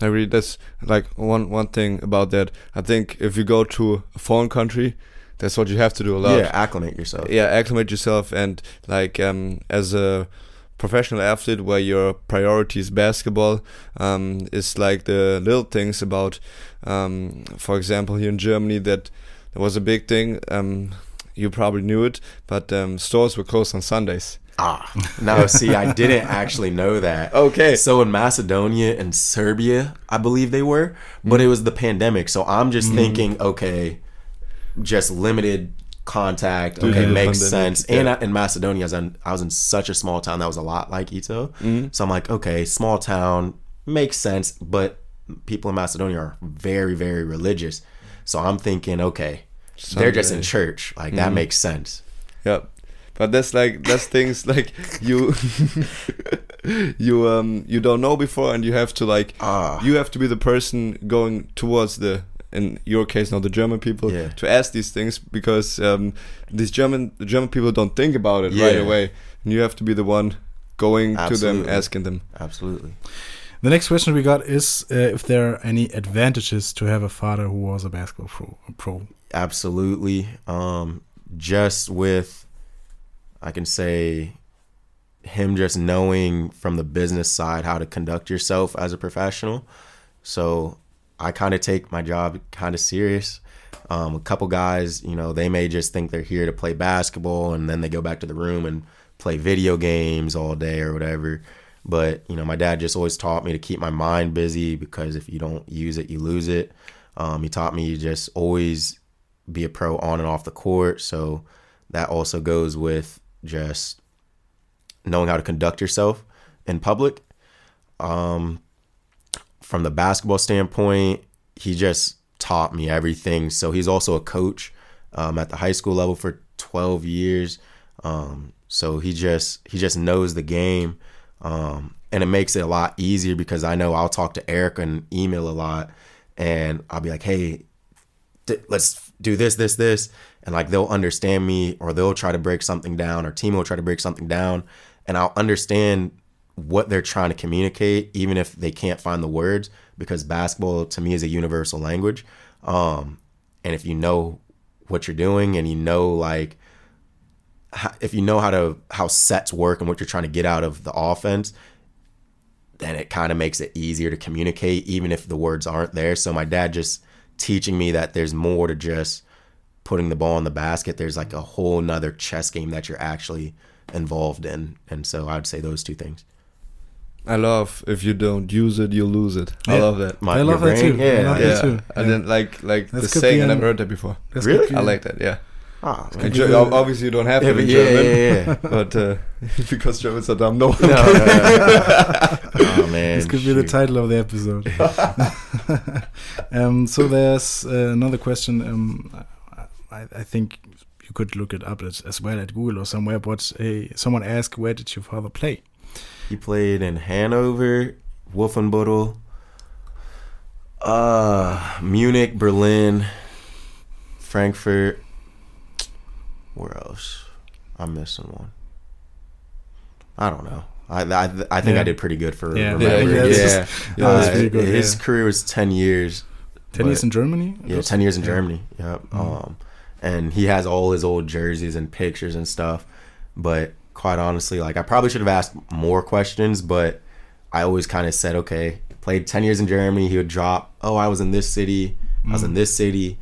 Speaker 2: I really that's like one one thing about that. I think if you go to a foreign country, that's what you have to do a lot.
Speaker 3: yeah acclimate yourself.
Speaker 2: Yeah acclimate yourself and like um as a professional athlete where your priority is basketball um is like the little things about um for example here in germany that there was a big thing um you probably knew it but um stores were closed on sundays.
Speaker 3: Ah no see i didn't actually know that.
Speaker 2: Okay.
Speaker 3: so in macedonia and serbia i believe they were but it was the pandemic so i'm just thinking okay just limited contact. Okay makes
Speaker 2: pandemic,
Speaker 3: sense. and. I, in macedonia I was, in, I was in such a small town that was a lot like Itzehoe. So i'm like okay small town makes sense but people in macedonia are very very religious. So i'm thinking okay they're just in church. Like that makes sense.
Speaker 2: Yeah, but that's like that's things like you you um you don't know before, and you have to like
Speaker 3: Ah.
Speaker 2: you have to be the person going towards the in your case now the German people
Speaker 3: Yeah.
Speaker 2: to ask these things because um these German the German people don't think about it right away, and you have to be the one going to them asking them.
Speaker 3: absolutely
Speaker 1: The next question we got is uh, if there are any advantages to have a father who was a basketball pro. pro.
Speaker 3: absolutely um just with i can say him just knowing from the business side how to conduct yourself as a professional so i kind of take my job kind of serious um, a couple guys you know they may just think they're here to play basketball and then they go back to the room and play video games all day or whatever but you know my dad just always taught me to keep my mind busy because if you don't use it you lose it um, he taught me to just always be a pro on and off the court. So that also goes with just knowing how to conduct yourself in public. Um, from the basketball standpoint, he just taught me everything. So he's also a coach um, at the high school level for 12 years. Um, so he just he just knows the game, um, and it makes it a lot easier because I know I'll talk to Eric and email a lot, and I'll be like, hey, let's do this, this, this. And like they'll understand me or they'll try to break something down or team will try to break something down. And I'll understand what they're trying to communicate, even if they can't find the words, because basketball to me is a universal language. Um, and if you know what you're doing and you know like if you know how to how sets work and what you're trying to get out of the offense, then it kind of makes it easier to communicate, even if the words aren't there. So my dad just teaching me that there's more to just putting the ball in the basket. There's like a whole nother chess game that you're actually involved in. And so I'd say those two things.
Speaker 2: I love if you don't use it, you lose it. I love that.
Speaker 3: My,
Speaker 1: I love that
Speaker 3: brain?
Speaker 1: too. I
Speaker 3: Yeah.
Speaker 1: love
Speaker 3: yeah.
Speaker 1: that too.
Speaker 2: I
Speaker 1: Yeah.
Speaker 2: didn't like like
Speaker 1: That's
Speaker 2: the saying. I never heard that before.
Speaker 1: That's
Speaker 3: Really?
Speaker 1: good.
Speaker 2: I like that. Yeah.
Speaker 3: Ah,
Speaker 2: In. Ger- obviously, you don't have
Speaker 3: Yeah,
Speaker 2: to in
Speaker 3: but yeah,
Speaker 2: German,
Speaker 3: yeah, yeah.
Speaker 2: but uh, because Germans are dumb, no one.
Speaker 3: No, no, no. oh man,
Speaker 1: This could be the title of the episode. um, so there's uh, another question. Um, I, I think you could look it up as, as well at Google or somewhere. But uh, someone asked, "Where did your father play?"
Speaker 3: He played in Hanover, Wolfenbüttel, uh, Munich, Berlin, Frankfurt. Where else? I'm missing one. I don't know. I I, I think
Speaker 1: Yeah.
Speaker 3: I did pretty good for
Speaker 1: Yeah,
Speaker 3: remembering.
Speaker 1: yeah,
Speaker 3: Yeah,
Speaker 2: yeah,
Speaker 3: Uh,
Speaker 1: good,
Speaker 3: His career was ten years.
Speaker 1: Ten years in Germany.
Speaker 3: Yeah, ten years in. Germany. Yep.
Speaker 1: Mhm.
Speaker 3: Um, and he has all his old jerseys and pictures and stuff. But quite honestly, like I probably should have asked more questions, but I always kind of said, okay, played ten years in Germany. He would drop, oh, I was in this city, I was in
Speaker 1: Mm.
Speaker 3: this city,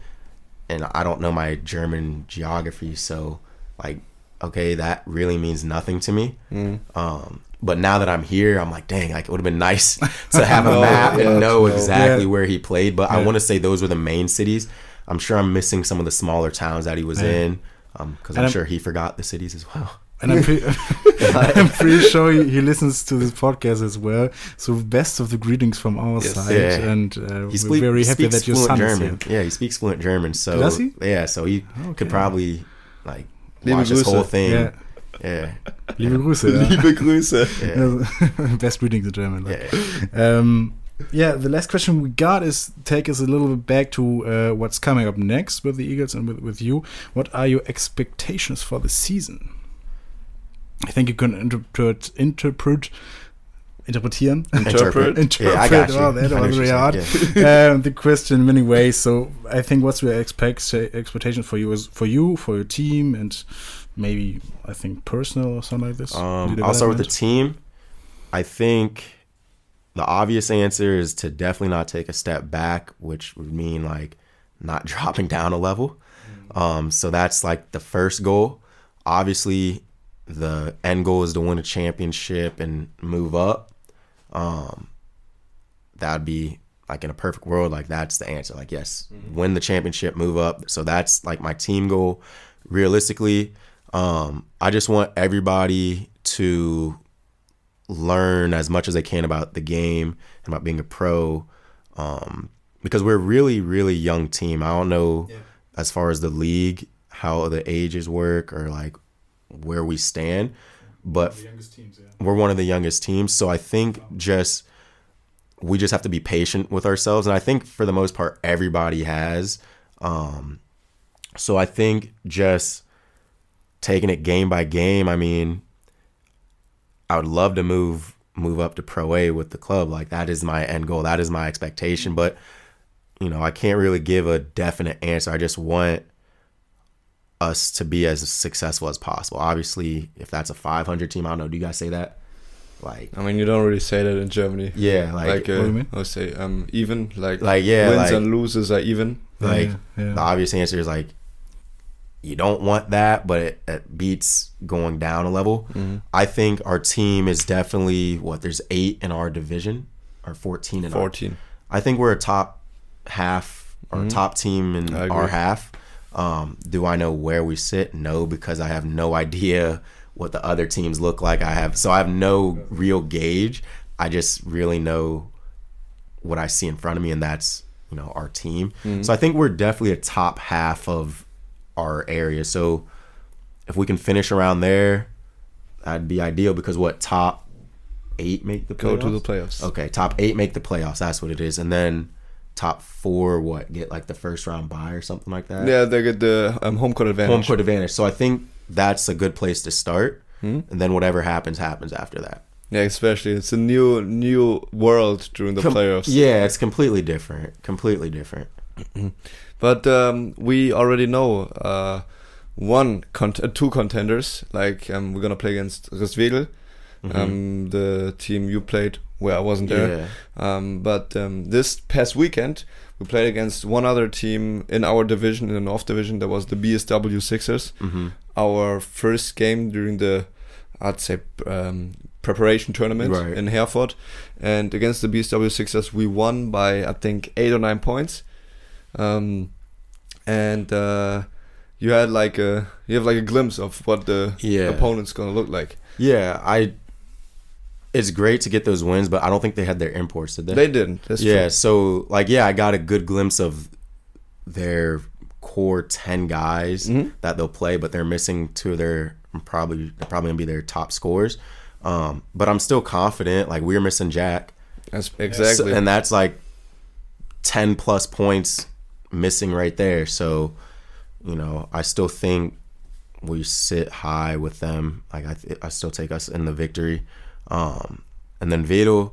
Speaker 3: and I don't know my German geography, so like, okay, that really means nothing to me.
Speaker 2: Mm.
Speaker 3: Um, but now that I'm here, I'm like, dang, like it would have been nice to have a
Speaker 2: Oh,
Speaker 3: map
Speaker 2: yeah,
Speaker 3: and know
Speaker 2: know.
Speaker 3: exactly
Speaker 1: Yeah.
Speaker 3: where he played. But I want to say those were the main cities. I'm sure I'm missing some of the smaller towns that he was
Speaker 1: Yeah.
Speaker 3: in, because
Speaker 1: And
Speaker 3: I'm,
Speaker 1: I'm-
Speaker 3: sure he forgot the cities as well.
Speaker 1: And I'm, pre- I'm pretty sure he, he listens to this podcast as well. So best of the greetings from our
Speaker 2: Yes.
Speaker 1: side,
Speaker 3: Yeah.
Speaker 1: and uh,
Speaker 3: He
Speaker 1: we're
Speaker 3: speak,
Speaker 1: very happy
Speaker 3: speaks
Speaker 1: that your
Speaker 3: fluent
Speaker 1: son is
Speaker 3: German.
Speaker 1: here.
Speaker 3: Yeah, he speaks fluent German. So
Speaker 1: Does he?
Speaker 3: Yeah, so he
Speaker 1: Okay.
Speaker 3: could probably like
Speaker 2: Liebe
Speaker 3: watch this
Speaker 2: Grüße.
Speaker 3: whole thing.
Speaker 1: Yeah,
Speaker 3: Yeah,
Speaker 1: liebe Grüße. ja.
Speaker 2: Liebe Grüße.
Speaker 3: yeah,
Speaker 1: Best greetings in German. like.
Speaker 3: yeah.
Speaker 1: Um, yeah, the last question we got is take us a little bit back to uh, what's coming up next with the Eagles and with, with you. What are your expectations for the season? I think you can interpret, interpret, interpretieren,
Speaker 2: Interpret.
Speaker 1: interpret.
Speaker 3: Yeah, I got you.
Speaker 1: Oh, that was
Speaker 3: what
Speaker 1: hard. um, the question in many ways. So I think what's your expect expectations for you is for you, for your team, and maybe I think personal or something like this.
Speaker 3: Um, I'll start with the team. I think the obvious answer is to definitely not take a step back, which would mean like not dropping down a level. Um, so that's like the first goal. Obviously, the end goal is to win a championship and move up. Um, that'd be like in a perfect world, like that's the answer. Like, yes, win the championship, move up. So that's like my team goal. Realistically, um, I just want everybody to learn as much as they can about the game and about being a pro. Um, because we're a really, really young team. I don't know as far as the league, how the ages work or like where we stand, but we're one of the youngest teams. So I think just we just have to be patient with ourselves, and I think for the most part everybody has. Um, so I think just taking it game by game. I mean, I would love to move move up to Pro A with the club. Like that is my end goal. That is my expectation. But you know, I can't really give a definite answer. I just want us to be as successful as possible. Obviously, if that's a 500 team, I don't know. Do you guys say that? Like,
Speaker 2: I mean, you don't really say that in Germany.
Speaker 3: yeah, like,
Speaker 2: Like,
Speaker 1: What do
Speaker 2: uh,
Speaker 1: you mean?
Speaker 2: I would say um, even like
Speaker 3: like yeah,
Speaker 2: wins
Speaker 3: like,
Speaker 2: and loses are even.
Speaker 3: like
Speaker 1: yeah, yeah.
Speaker 3: the obvious answer is like you don't want that, but it, it beats going down a level.
Speaker 2: Mhm.
Speaker 3: I think our team is definitely what there's eight in our division or 14 in our
Speaker 2: 14.
Speaker 3: I think we're a top half or
Speaker 2: Mhm.
Speaker 3: top team in our half. Um, do I know where we sit? No, because I have no idea what the other teams look like. I have so I have no real gauge. I just really know what I see in front of me, and that's you know our team.
Speaker 2: Mm-hmm.
Speaker 3: So I think we're definitely a top half of our area. So if we can finish around there, that'd be ideal. Because what top eight make the
Speaker 2: Go to the
Speaker 3: playoffs?
Speaker 2: playoffs.
Speaker 3: Okay, top eight make the playoffs. That's what it is, and then top four what get like the first round bye or something like that.
Speaker 2: Yeah, they get the um, home court advantage.
Speaker 3: home court advantage. So I think that's a good place to start,
Speaker 2: Hmm?
Speaker 3: and then whatever happens happens after that.
Speaker 2: Yeah, especially it's a new new world during the
Speaker 3: Com-
Speaker 2: playoffs.
Speaker 3: Yeah, it's completely different. Completely different.
Speaker 2: But um, we already know uh, one cont- uh, two contenders. Like um, we're gonna play against Rist Wedel,
Speaker 3: Mhm.
Speaker 2: um, the team you played where I wasn't there.
Speaker 3: Yeah.
Speaker 2: Um, but um, this past weekend, we played against one other team in our division, in the North Division. That was the BSW Sixers.
Speaker 3: hmm
Speaker 2: Our first game during the, I'd say, um, preparation tournament
Speaker 3: Right.
Speaker 2: in Herford, and against the BSW Sixers, we won by I think eight or nine points. Um, and uh, you had like a you have like a glimpse of what the
Speaker 3: Yeah.
Speaker 2: opponent's gonna look like.
Speaker 3: Yeah, I. It's great to get those wins, but I don't think they had their imports, did they?
Speaker 2: They didn't. That's
Speaker 3: yeah,
Speaker 2: true.
Speaker 3: so like yeah, I got a good glimpse of their core ten guys
Speaker 2: Mhm.
Speaker 3: that they'll play, but they're missing two of their probably probably gonna be their top scorers. Um, but I'm still confident. Like we're missing Jack,
Speaker 2: That's exactly.
Speaker 3: So- and that's like ten plus points missing right there. So you know, I still think we sit high with them. Like I, th- I still take us in the victory. Um, and then Vito,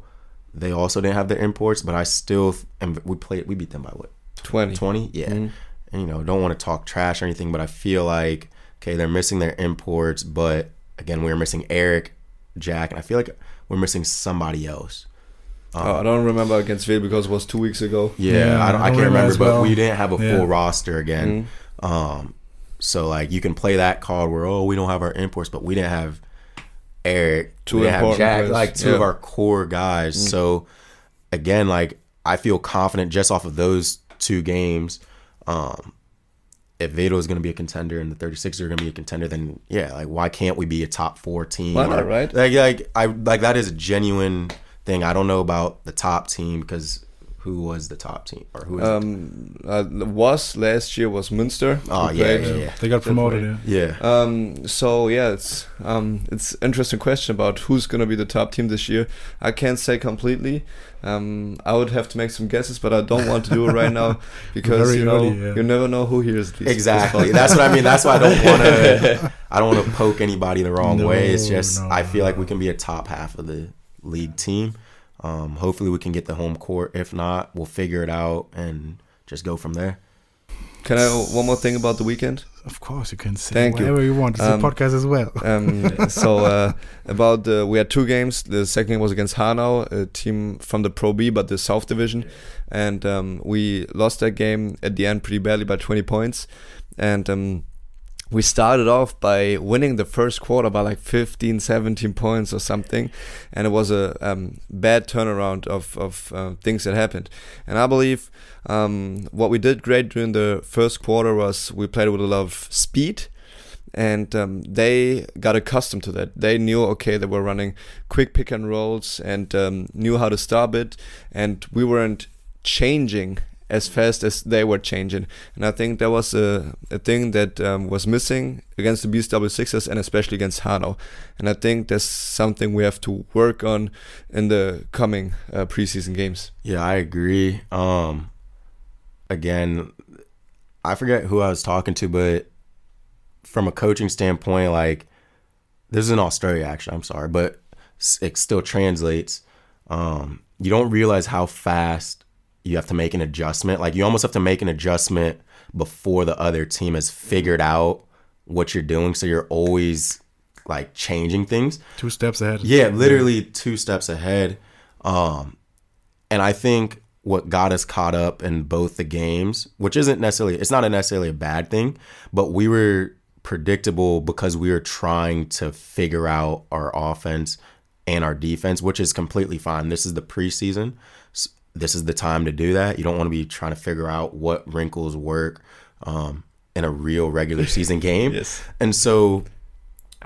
Speaker 3: they also didn't have their imports, but I still and we played. We beat them by what
Speaker 2: Twenty.
Speaker 3: twenty? Yeah.
Speaker 2: Mhm.
Speaker 3: And you know, don't want to talk trash or anything, but I feel like okay, they're missing their imports, but again, we are missing Eric, Jack, and I feel like we're missing somebody else.
Speaker 2: Oh, I don't remember against Vale because it was two weeks ago.
Speaker 3: Yeah,
Speaker 1: Yeah,
Speaker 3: I, don't, I
Speaker 1: I
Speaker 3: can't
Speaker 1: remember
Speaker 3: remember,
Speaker 1: as
Speaker 3: but we didn't have a full
Speaker 1: Yeah.
Speaker 3: roster again. Um, so like you can play that card where oh we don't have our imports, but we didn't have Eric,
Speaker 2: Two
Speaker 3: we have Jack,
Speaker 2: players.
Speaker 3: like two of our core guys. So again, like I feel confident just off of those two games. Um, if Vado is going to be a contender and the 36 are going to be a contender, then yeah, like why can't we be a top four team?
Speaker 2: Why not, right?
Speaker 3: Like, like I like that is a genuine thing. I don't know about the top team because who was the top team or who is it?
Speaker 2: Um, uh, was last year was Münster.
Speaker 3: Oh, yeah, yeah, yeah.
Speaker 1: They got promoted. Yeah.
Speaker 3: yeah.
Speaker 2: Um, so yeah, it's um, it's interesting question about who's gonna be the top team this year. I can't say completely. Um, I would have to make some guesses, but I don't want to do it right now because
Speaker 1: Very
Speaker 2: you know
Speaker 1: early, yeah.
Speaker 2: you never know who hears these.
Speaker 3: Exactly. That's what I mean. That's why I don't want to. I don't want to poke anybody the wrong
Speaker 1: No,
Speaker 3: way. It's just
Speaker 1: no,
Speaker 3: I feel like we can be a top half of the league team. Um, hopefully, we can get the home court. If not, we'll figure it out and just go from there.
Speaker 2: Can I one more thing about the weekend?
Speaker 1: Of course, you can say
Speaker 2: Thank you.
Speaker 1: whatever you, want. It's
Speaker 2: Um,
Speaker 1: a podcast as well.
Speaker 2: Um, so uh, about the we had two games. The second game was against Hanau, a team from the Pro B, but the South Division, and um, we lost that game at the end pretty badly by 20 points. And um, we started off by winning the first quarter by like 15, 17 points or something, and it was a um, bad turnaround of of uh, things that happened. And I believe um, what we did great during the first quarter was we played with a lot of speed and um, they got accustomed to that. They knew, okay, they were running quick pick and rolls and um, knew how to stop it, and we weren't changing as fast as they were changing. And I think that was a, a thing that um, was missing against the BSW Sixers and especially against Hanau. And I think that's something we have to work on in the coming uh, preseason games.
Speaker 3: Yeah, I agree. Um, again, I forget who I was talking to, but from a coaching standpoint, like this is in Australia, actually. I'm sorry, but it still translates. Um, you don't realize how fast you have to make an adjustment. Like you almost have to make an adjustment before the other team has figured out what you're doing. So you're always like changing things.
Speaker 1: Two steps ahead.
Speaker 3: Yeah, literally two steps ahead. Um, and I think what got us caught up in both the games, which isn't necessarily, it's not necessarily a bad thing, but we were predictable because we were trying to figure out our offense and our defense, which is completely fine. This is the preseason. This is the time to do that. You don't want to be trying to figure out what wrinkles work um, in a real regular season game.
Speaker 2: Yes.
Speaker 3: And so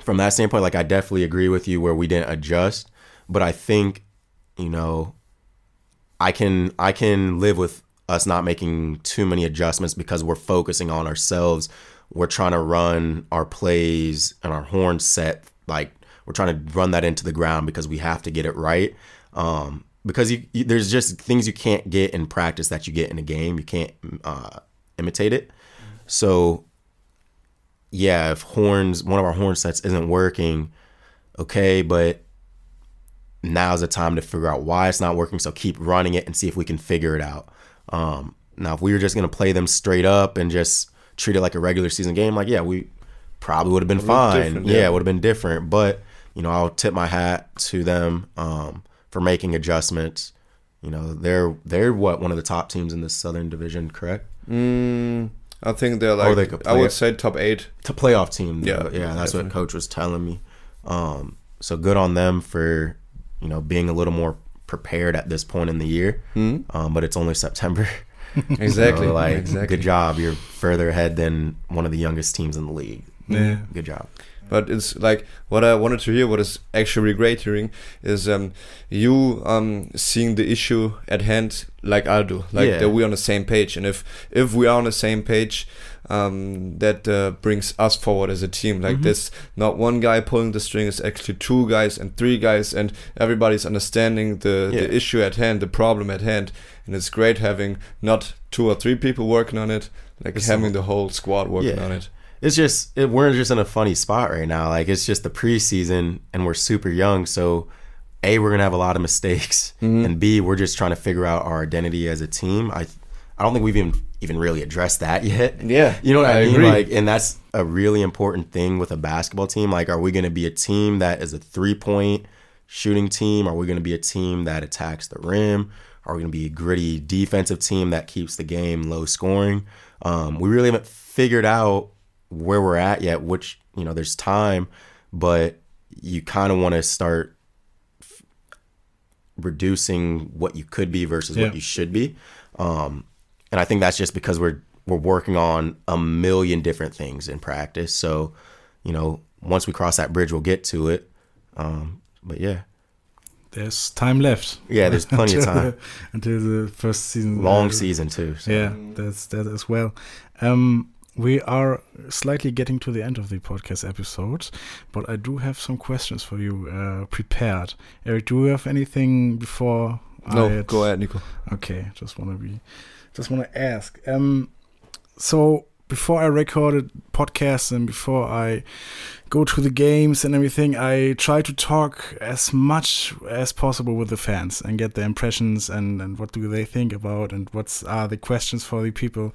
Speaker 3: from that standpoint, like I definitely agree with you where we didn't adjust, but I think, you know, I can I can live with us not making too many adjustments because we're focusing on ourselves. We're trying to run our plays and our horn set like we're trying to run that into the ground because we have to get it right. Um, because you, you, there's just things you can't get in practice that you get in a game. You can't uh, imitate it. So yeah, if horns one of our horn sets isn't working, okay, but now's the time to figure out why it's not working. So keep running it and see if we can figure it out. Um, now, if we were just gonna play them straight up and just treat it like a regular season game, like yeah, we probably would have been fine. Yeah,
Speaker 2: yeah.
Speaker 3: it would have been different. But you know, I'll tip my hat to them um, for making adjustments. You know, they're they're what one of the top teams in the Southern Division, correct?
Speaker 2: Mm, I think they're
Speaker 3: Or
Speaker 2: like,
Speaker 3: they
Speaker 2: I would
Speaker 3: it.
Speaker 2: say top eight.
Speaker 3: to playoff team.
Speaker 2: Yeah,
Speaker 3: Yeah, yeah, that's
Speaker 2: definitely.
Speaker 3: what coach was telling me. Um, so good on them for you know being a little more prepared at this point in the year.
Speaker 2: Hmm?
Speaker 3: Um, but it's only September.
Speaker 2: Exactly.
Speaker 3: Like,
Speaker 2: exactly.
Speaker 3: good job. You're further ahead than one of the youngest teams in the league.
Speaker 1: Yeah.
Speaker 3: Good job.
Speaker 2: But it's like what I wanted to hear. What is actually great hearing is um, you um, seeing the issue at hand like I do, like
Speaker 3: Yeah.
Speaker 2: that we're on the same page. And if if we are on the same page, um, that uh, brings us forward as a team. Like
Speaker 1: Mhm.
Speaker 2: this, not one guy pulling the string. It's actually two guys and three guys, and everybody's understanding the
Speaker 3: Yeah.
Speaker 2: the issue at hand, the problem at hand. And it's great having not two or three people working on it, like
Speaker 3: It's
Speaker 2: having the whole squad working
Speaker 3: Yeah.
Speaker 2: on it.
Speaker 3: It's just it, we're just in a funny spot right now. Like it's just the preseason, and we're super young. So, a we're gonna have a lot of mistakes,
Speaker 2: Mhm.
Speaker 3: and b we're just trying to figure out our identity as a team. I I don't think we've even even really addressed that yet.
Speaker 2: Yeah,
Speaker 3: You know what I,
Speaker 2: I
Speaker 3: mean?
Speaker 2: agree.
Speaker 3: Like, and that's a really important thing with a basketball team. Like, are we going to be a team that is a three point shooting team? Are we going to be a team that attacks the rim? Are we going to be a gritty defensive team that keeps the game low scoring? Um, we really haven't figured out where we're at yet. Which you know, there's time, but you kind of want to start f- reducing what you could be versus
Speaker 1: Yeah.
Speaker 3: what you should be. Um, and I think that's just because we're we're working on a million different things in practice. So, you know, once we cross that bridge, we'll get to it. Um, but yeah,
Speaker 1: There's time left.
Speaker 3: Yeah, there's plenty of time.
Speaker 1: the- until the first season.
Speaker 3: long
Speaker 1: uh,
Speaker 3: season too. So.
Speaker 1: Yeah, that's that as well. Um, we are slightly getting to the end of the podcast episode, but I do have some questions for you uh, prepared. Eric, do you have anything before?
Speaker 2: No,
Speaker 1: I
Speaker 2: go ahead, Nico.
Speaker 1: Okay, just want to be, just want to ask. Um, so before I recorded podcasts and before I go to the games and everything, I try to talk as much as possible with the fans and get their impressions and, and what do they think about and what's are the questions for the people.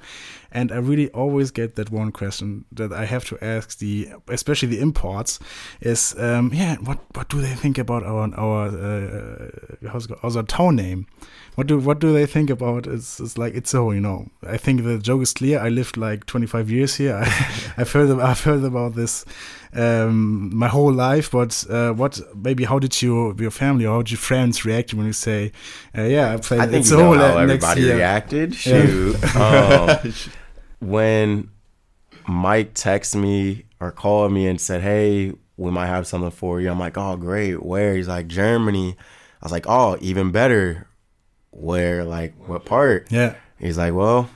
Speaker 1: And I really always get that one question that I have to ask the, especially the imports, is um, yeah, what what do they think about our our uh, how's called? our town name? What do what do they think about? It's, it's like it's so you know. I think the joke is clear. I lived like 25 years here. I've heard I've heard about this um, my whole life. But uh, what maybe how did you your family or how did your friends react when you say, uh, yeah, I played
Speaker 3: I think
Speaker 1: it's
Speaker 3: you know how everybody reacted.
Speaker 1: Yeah.
Speaker 3: Um, when Mike texted me or called me and said, "Hey, we might have something for you," I'm like, "Oh, great. Where?" He's like, "Germany." I was like, "Oh, even better. Where? Like, what part?"
Speaker 1: Yeah,
Speaker 3: He's like, "Well,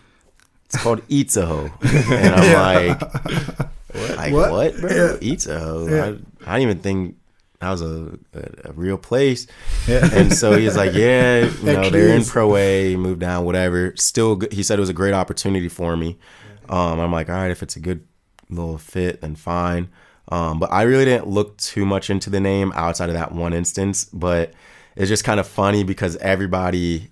Speaker 3: it's called Itzehoe," and I'm like, "Like
Speaker 1: What?
Speaker 3: what, bro?
Speaker 1: Yeah.
Speaker 3: Itzehoe?
Speaker 1: Yeah.
Speaker 3: I, I didn't even think that was a, a, a real place."
Speaker 1: yeah.
Speaker 3: And so he's like, "Yeah, you know, they're in
Speaker 1: is.
Speaker 3: Pro A, moved down, whatever." Still, good. he said it was a great opportunity for me. Um, I'm like, "All right, if it's a good little fit, then fine." Um, but I really didn't look too much into the name outside of that one instance. But it's just kind of funny because everybody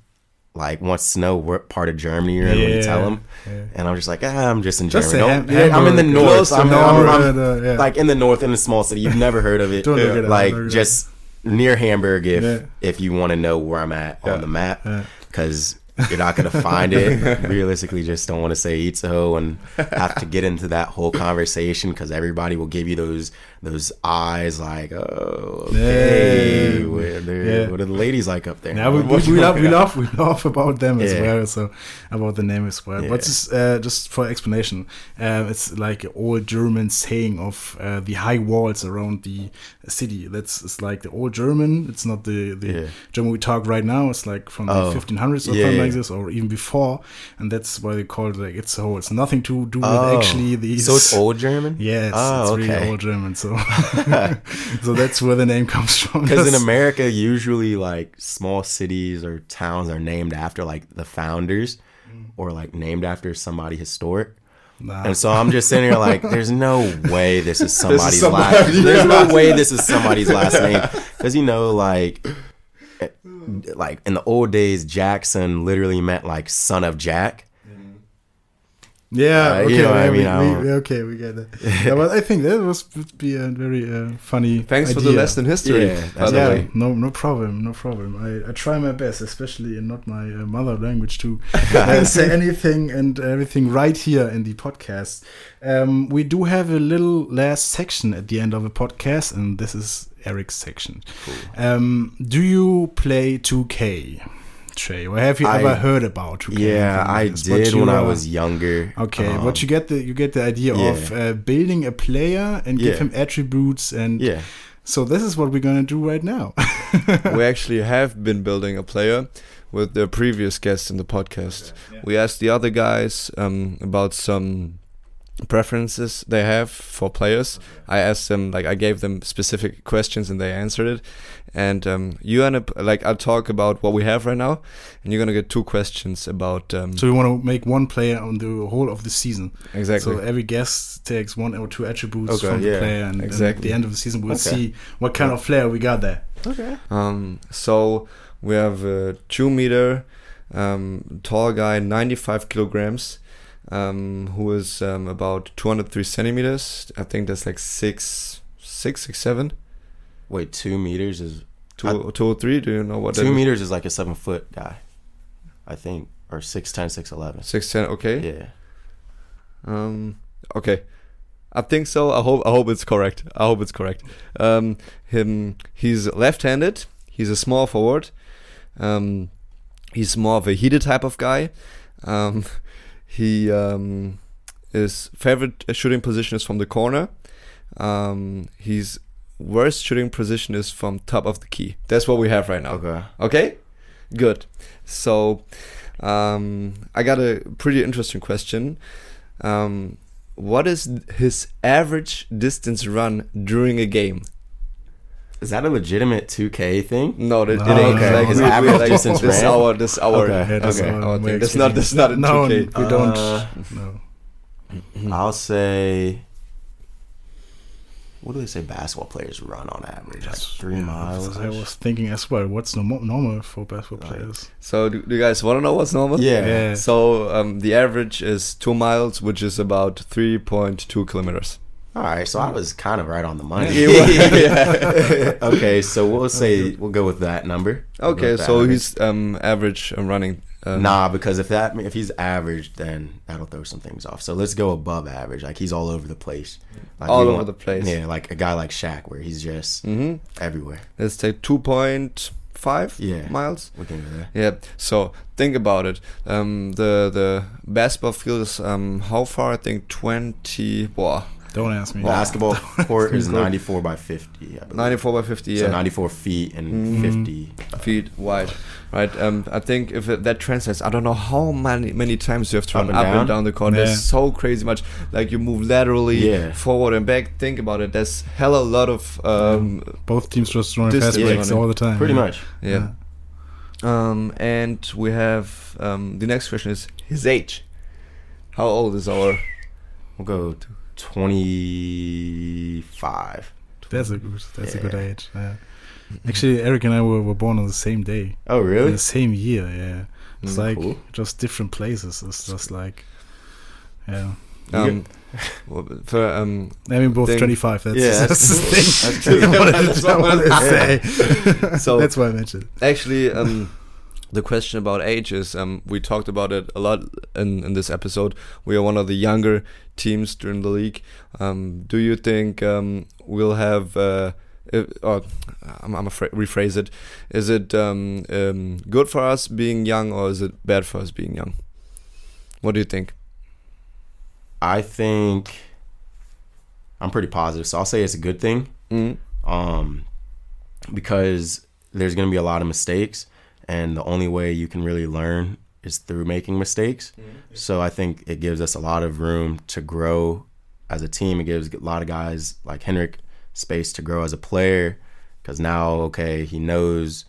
Speaker 3: like wants to know what part of Germany you're in when you tell them,
Speaker 1: yeah.
Speaker 3: and I'm just like, ah, I'm just in
Speaker 1: Just
Speaker 3: Germany.
Speaker 1: say
Speaker 3: Don't-
Speaker 1: Ham-
Speaker 3: yeah, I'm in the north.
Speaker 1: Close to
Speaker 3: I'm,
Speaker 1: Hamburg,
Speaker 3: I'm- I'm,
Speaker 1: uh, yeah.
Speaker 3: like in the north in a small city. You've never heard of it.
Speaker 1: Don't it
Speaker 3: like
Speaker 1: don't look it
Speaker 3: just near Hamburg if
Speaker 1: Yeah.
Speaker 3: if you want to know where I'm at
Speaker 2: Yeah.
Speaker 3: on the map
Speaker 1: Yeah.
Speaker 3: because you're not gonna find it. Realistically, just don't want to say Itzehoe and have to get into that whole conversation because everybody will give you those those eyes like, oh, okay,
Speaker 1: Yeah.
Speaker 3: where they're-
Speaker 1: Yeah.
Speaker 3: what are the ladies like up there?
Speaker 1: Yeah, we, we, we love we love we love about them as
Speaker 3: Yeah.
Speaker 1: well. So about the name as well. But just uh, just for explanation, uh, it's like an old German saying of uh, the high walls around the city. That's it's like the old German. It's not the the. German we talk right now. It's like from
Speaker 3: Oh.
Speaker 1: the 1500s or something. Like this, or even before. And that's why they call it like it's so. It's nothing to do with
Speaker 3: Oh,
Speaker 1: actually these.
Speaker 3: so it's old German.
Speaker 1: Yes,
Speaker 3: Oh,
Speaker 1: it's ah,
Speaker 3: okay.
Speaker 1: really old German. So, so that's where the name comes from.
Speaker 3: Because in America, usually like small cities or towns are named after like the founders mm. or like named after somebody historic.
Speaker 1: Nah.
Speaker 3: And so I'm just sitting here like, there's no way this is somebody's
Speaker 2: somebody,
Speaker 3: last.
Speaker 2: yeah.
Speaker 3: There's no way this is somebody's last name because you know, like, like in the old days, Jackson literally meant like son of Jack.
Speaker 1: Yeah,
Speaker 3: Uh,
Speaker 1: okay,
Speaker 3: you know what I mean?
Speaker 1: we,
Speaker 3: I
Speaker 1: we, okay, we get it. yeah, but I think that was would be a very uh, funny.
Speaker 2: Thanks for the
Speaker 1: idea.
Speaker 2: lesson history.
Speaker 3: Yeah,
Speaker 2: by
Speaker 3: that's
Speaker 2: the
Speaker 1: yeah,
Speaker 2: way.
Speaker 1: no, no problem, no problem. I, I try my best, especially in not my uh, mother language, to uh, say anything and everything right here in the podcast. Um, we do have a little last section at the end of a podcast, and this is Eric's section. Um, do you play 2K? Trey? Or have you
Speaker 3: I-
Speaker 1: ever heard about? 2K
Speaker 3: Yeah, I? Did when
Speaker 1: you
Speaker 3: I was younger.
Speaker 1: Okay,
Speaker 3: Um,
Speaker 1: but you get the you get the idea of uh, building a player and give
Speaker 3: Yeah.
Speaker 1: him attributes, and
Speaker 3: yeah,
Speaker 1: so this is what we're gonna do right now.
Speaker 2: we actually have been building a player with the previous guest in the podcast.
Speaker 1: Yeah.
Speaker 2: We asked the other guys um, about some preferences they have for players. I asked them, like, I gave them specific questions and they answered it. And um, you end up, like, I'll talk about what we have right now, and you're gonna get two questions about um,
Speaker 1: so we want to make one player on the whole of the season.
Speaker 2: exactly.
Speaker 1: So every guest takes one or two attributes
Speaker 3: Okay,
Speaker 1: from the
Speaker 3: yeah,
Speaker 1: player, and, and at the end of the season we'll
Speaker 3: Okay.
Speaker 1: see what kind of player we got there.
Speaker 3: okay.
Speaker 2: Um, so we have a two meter um, tall guy, 95 kilograms, um, who is um, about 203 centimeters. I think that's like six, six, six, seven.
Speaker 3: Wait, two meters is
Speaker 2: Two, 203. Do you know what
Speaker 3: two
Speaker 2: that is?
Speaker 3: meters is like a seven foot guy, I think, or six ten, six eleven.
Speaker 2: Six ten. Okay.
Speaker 3: Yeah.
Speaker 2: Um. Okay. I think so. I hope. I hope it's correct. I hope it's correct. Um. Him. He's left-handed. He's a small forward. Um. He's more of a heated type of guy. Um. He um. His favorite shooting position is from the corner. Um. His worst shooting position is from top of the key. That's what we have right now.
Speaker 3: Okay.
Speaker 2: Okay, good. So, um, I got a pretty interesting question. Um, what is his average distance run during a game?
Speaker 3: Is that a legitimate 2K thing?
Speaker 2: No, that,
Speaker 1: No,
Speaker 2: it ain't.
Speaker 1: okay.
Speaker 2: Like,
Speaker 1: His
Speaker 2: we- we-
Speaker 3: average
Speaker 2: like,
Speaker 3: distance
Speaker 2: this
Speaker 3: ran?
Speaker 2: our this our
Speaker 3: Okay.
Speaker 1: Yeah, that's
Speaker 3: Okay.
Speaker 1: our
Speaker 2: our thing.
Speaker 1: of
Speaker 2: That's not
Speaker 1: speaking.
Speaker 2: that's not in
Speaker 1: no,
Speaker 2: 2K.
Speaker 1: we don't.
Speaker 3: Uh,
Speaker 1: no.
Speaker 3: I'll say. What do they say basketball players run on average? Like three
Speaker 1: Yeah,
Speaker 3: miles.
Speaker 1: I was thinking as well. What's normal, normal for basketball
Speaker 3: Like-
Speaker 1: players?
Speaker 2: So, do, do you guys want to know what's normal?
Speaker 3: Yeah.
Speaker 1: Yeah.
Speaker 2: So, um, the average is two miles, which is about three point two kilometers.
Speaker 3: All right, so I was kind of right on the money.
Speaker 2: Yeah.
Speaker 3: okay, so we'll say we'll go with that number.
Speaker 2: Okay,
Speaker 3: that
Speaker 2: so
Speaker 3: number.
Speaker 2: he's um average um, running. Um,
Speaker 3: nah, because if that if he's average, then that'll throw some things off. So let's go above average. Like he's all over the place. Like
Speaker 2: All over
Speaker 3: want-
Speaker 2: the place.
Speaker 3: Yeah, like a guy like Shaq, where he's just
Speaker 2: Mm-hmm.
Speaker 3: everywhere.
Speaker 2: Let's take two point five
Speaker 3: Yeah.
Speaker 2: miles.
Speaker 3: We can go there.
Speaker 2: Yeah. So think about it. Um, the the basketball field is um how far? I think twenty.
Speaker 1: Don't ask me.
Speaker 3: Basketball court is
Speaker 2: Cool.
Speaker 3: 94 by 50. I believe.
Speaker 2: ninety four by fifty.
Speaker 3: So
Speaker 2: Yeah.
Speaker 3: 94 feet and
Speaker 2: Mhm.
Speaker 3: 50.
Speaker 2: feet wide, right? Um, I think if it, that translates, I don't know how many many times you have to
Speaker 3: Up
Speaker 2: run
Speaker 3: and
Speaker 2: up
Speaker 3: down?
Speaker 2: and down the court.
Speaker 1: Yeah.
Speaker 2: There's so crazy much. Like you move laterally,
Speaker 3: Yeah.
Speaker 2: forward and back. Think about it. There's hella lot of um,
Speaker 1: Both teams just running fast breaks all the time.
Speaker 3: Pretty
Speaker 1: yeah.
Speaker 3: much.
Speaker 2: yeah. Um, and we have um, the next question is his age. How old is our?
Speaker 3: We'll go to 25.
Speaker 1: That's a good. That's a good age. Yeah. Actually, Eric and I were, were born on the same day,
Speaker 3: Oh,
Speaker 1: in
Speaker 3: really?
Speaker 1: the same year. Yeah, it's
Speaker 2: Mm,
Speaker 1: like
Speaker 3: cool.
Speaker 1: just different places. It's just like, yeah.
Speaker 2: Um, well, for um,
Speaker 1: I mean, both
Speaker 2: Thing.
Speaker 1: 25. That's,
Speaker 3: Yeah,
Speaker 1: that's the thing.
Speaker 3: that's true. That's what I
Speaker 1: wanted to
Speaker 3: was-
Speaker 1: say.
Speaker 2: So-
Speaker 1: that's why I mentioned.
Speaker 2: Actually, um, the question about age is um, we talked about it a lot in, in this episode. We are one of the younger teams during the league. Um, do you think um, we'll have? Uh, if, or I'm, I'm afraid rephrase it. Is it um, um, good for us being young, or is it bad for us being young? What do you think?
Speaker 3: I think I'm pretty positive. So I'll say it's a good thing.
Speaker 2: Mm.
Speaker 3: um, because there's going to be a lot of mistakes, and the only way you can really learn is through making mistakes. Mm-hmm. So I think it gives us a lot of room to grow as a team. It gives a lot of guys like Henrik space to grow as a player because now, okay, he knows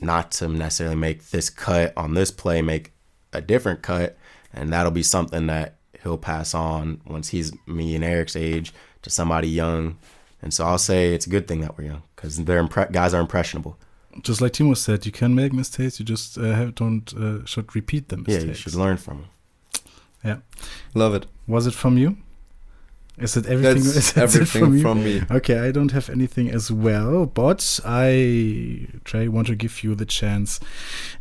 Speaker 3: not to necessarily make this cut on this play, make a different cut, and that'll be something that he'll pass on once he's me and Eric's age to somebody young. And so I'll say it's a good thing that we're young because they're impre- guys are impressionable.
Speaker 1: Just like Timo said, you can make mistakes. You just uh, have, don't uh, should repeat them.
Speaker 3: Yeah, you should learn from them.
Speaker 2: Yeah, love it.
Speaker 1: Was it from you? Is it everything?
Speaker 2: That's
Speaker 1: is it
Speaker 2: everything
Speaker 1: you?
Speaker 2: from me.
Speaker 1: Okay, I don't have anything as well, but I Trey want to give you the chance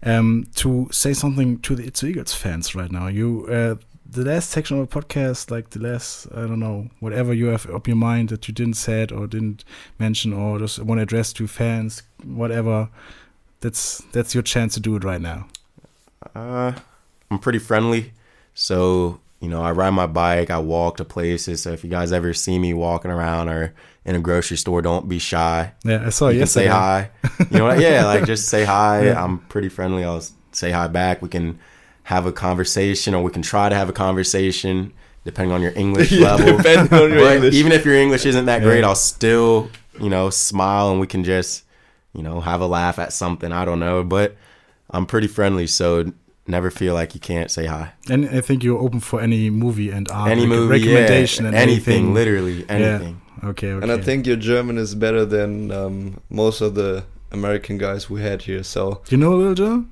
Speaker 1: um, to say something to the It's Eagles fans right now. You uh, the last section of the podcast, like the last I don't know whatever you have up your mind that you didn't say it or didn't mention or just want to address to fans, whatever. that's that's your chance to do it right now.
Speaker 3: Uh, I'm pretty friendly, so you know I ride my bike, I walk to places. So if you guys ever see me walking around or in a grocery store, don't be shy.
Speaker 1: Yeah, I saw
Speaker 3: you
Speaker 1: you
Speaker 3: say hi. You know, what- yeah, like just say hi.
Speaker 1: Yeah.
Speaker 3: I'm pretty friendly. I'll say hi back. We can have a conversation, or we can try to have a conversation, depending on your English
Speaker 2: Yeah,
Speaker 3: level.
Speaker 2: depending on your English.
Speaker 3: even if your English isn't that great,
Speaker 1: Yeah.
Speaker 3: I'll still, you know, smile and we can just, you know, have a laugh at something. I don't know, but I'm pretty friendly, so never feel like you can't say hi.
Speaker 1: And I think you're open for any movie and art
Speaker 3: Any
Speaker 1: rec-
Speaker 3: movie,
Speaker 1: recommendation
Speaker 3: yeah,
Speaker 1: and
Speaker 3: anything,
Speaker 1: anything.
Speaker 3: literally anything.
Speaker 1: Okay, okay.
Speaker 2: And I think your German is better than um, most of the American guys we had here. So
Speaker 1: you know a Little Joe.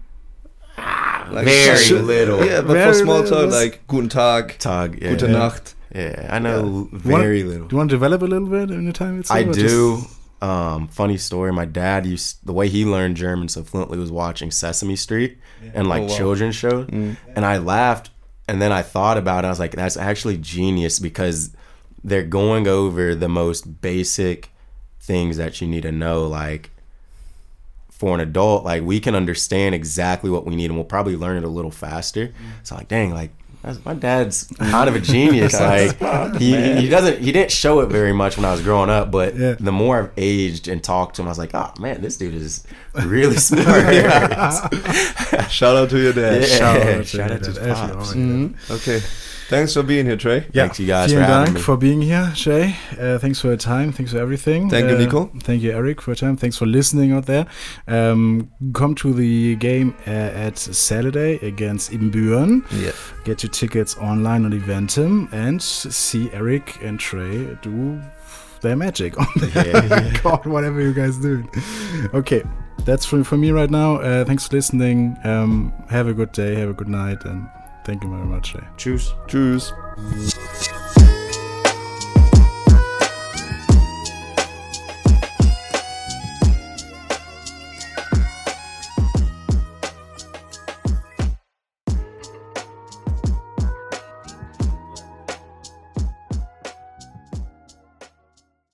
Speaker 2: Like,
Speaker 3: Very
Speaker 2: sh-
Speaker 3: little.
Speaker 2: Yeah, but
Speaker 1: Very
Speaker 2: for small talk, like Guten Tag,
Speaker 3: Tag, yeah.
Speaker 2: Gute
Speaker 1: Yeah.
Speaker 2: Nacht.
Speaker 3: Yeah, I know
Speaker 1: Wanna-
Speaker 3: very little.
Speaker 1: Do you want to develop a little bit in your time? itself,
Speaker 3: I do.
Speaker 1: just-
Speaker 3: Um, funny story. My dad used the way he learned German so fluently was watching Sesame Street and like
Speaker 2: Oh, wow.
Speaker 3: children's shows,
Speaker 2: Mm.
Speaker 3: and I laughed. And then I thought about it. I was like, that's actually genius because they're going over the most basic things that you need to know. Like for an adult, like we can understand exactly what we need, and we'll probably learn it a little faster. So like, dang, like my dad's kind of a genius. like he, he doesn't he didn't show it very much when I was growing up, but
Speaker 1: Yeah.
Speaker 3: the more I've aged and talked to him, I was like, oh man, this dude is really smart.
Speaker 2: Shout out to your dad.
Speaker 3: Yeah.
Speaker 1: Shout out,
Speaker 3: Shout
Speaker 1: to
Speaker 3: out to
Speaker 1: that,
Speaker 3: his
Speaker 1: as you
Speaker 3: pops.
Speaker 2: Mhm. Okay. Thanks for being here, Trey.
Speaker 1: Yeah,
Speaker 3: Thanks you guys
Speaker 1: vielen
Speaker 3: for having
Speaker 1: Dank
Speaker 3: me.
Speaker 1: for being here, Shay. Uh, thanks for your time. Thanks for everything.
Speaker 2: Thank you,
Speaker 1: Uh,
Speaker 2: Nico.
Speaker 1: Thank you, Eric, for your time. Thanks for listening out there. Um, come to the game uh, at Saturday against Ibbenbüren.
Speaker 2: Yeah.
Speaker 1: Get your tickets online on Eventim and see Eric and Trey do their magic on the
Speaker 3: Yeah.
Speaker 1: court, whatever you guys do. Okay, that's for, for me right now. Uh, thanks for listening. Um, have a good day, have a good night, and thank you very much, Shay.
Speaker 3: Choose.
Speaker 2: Tschüss.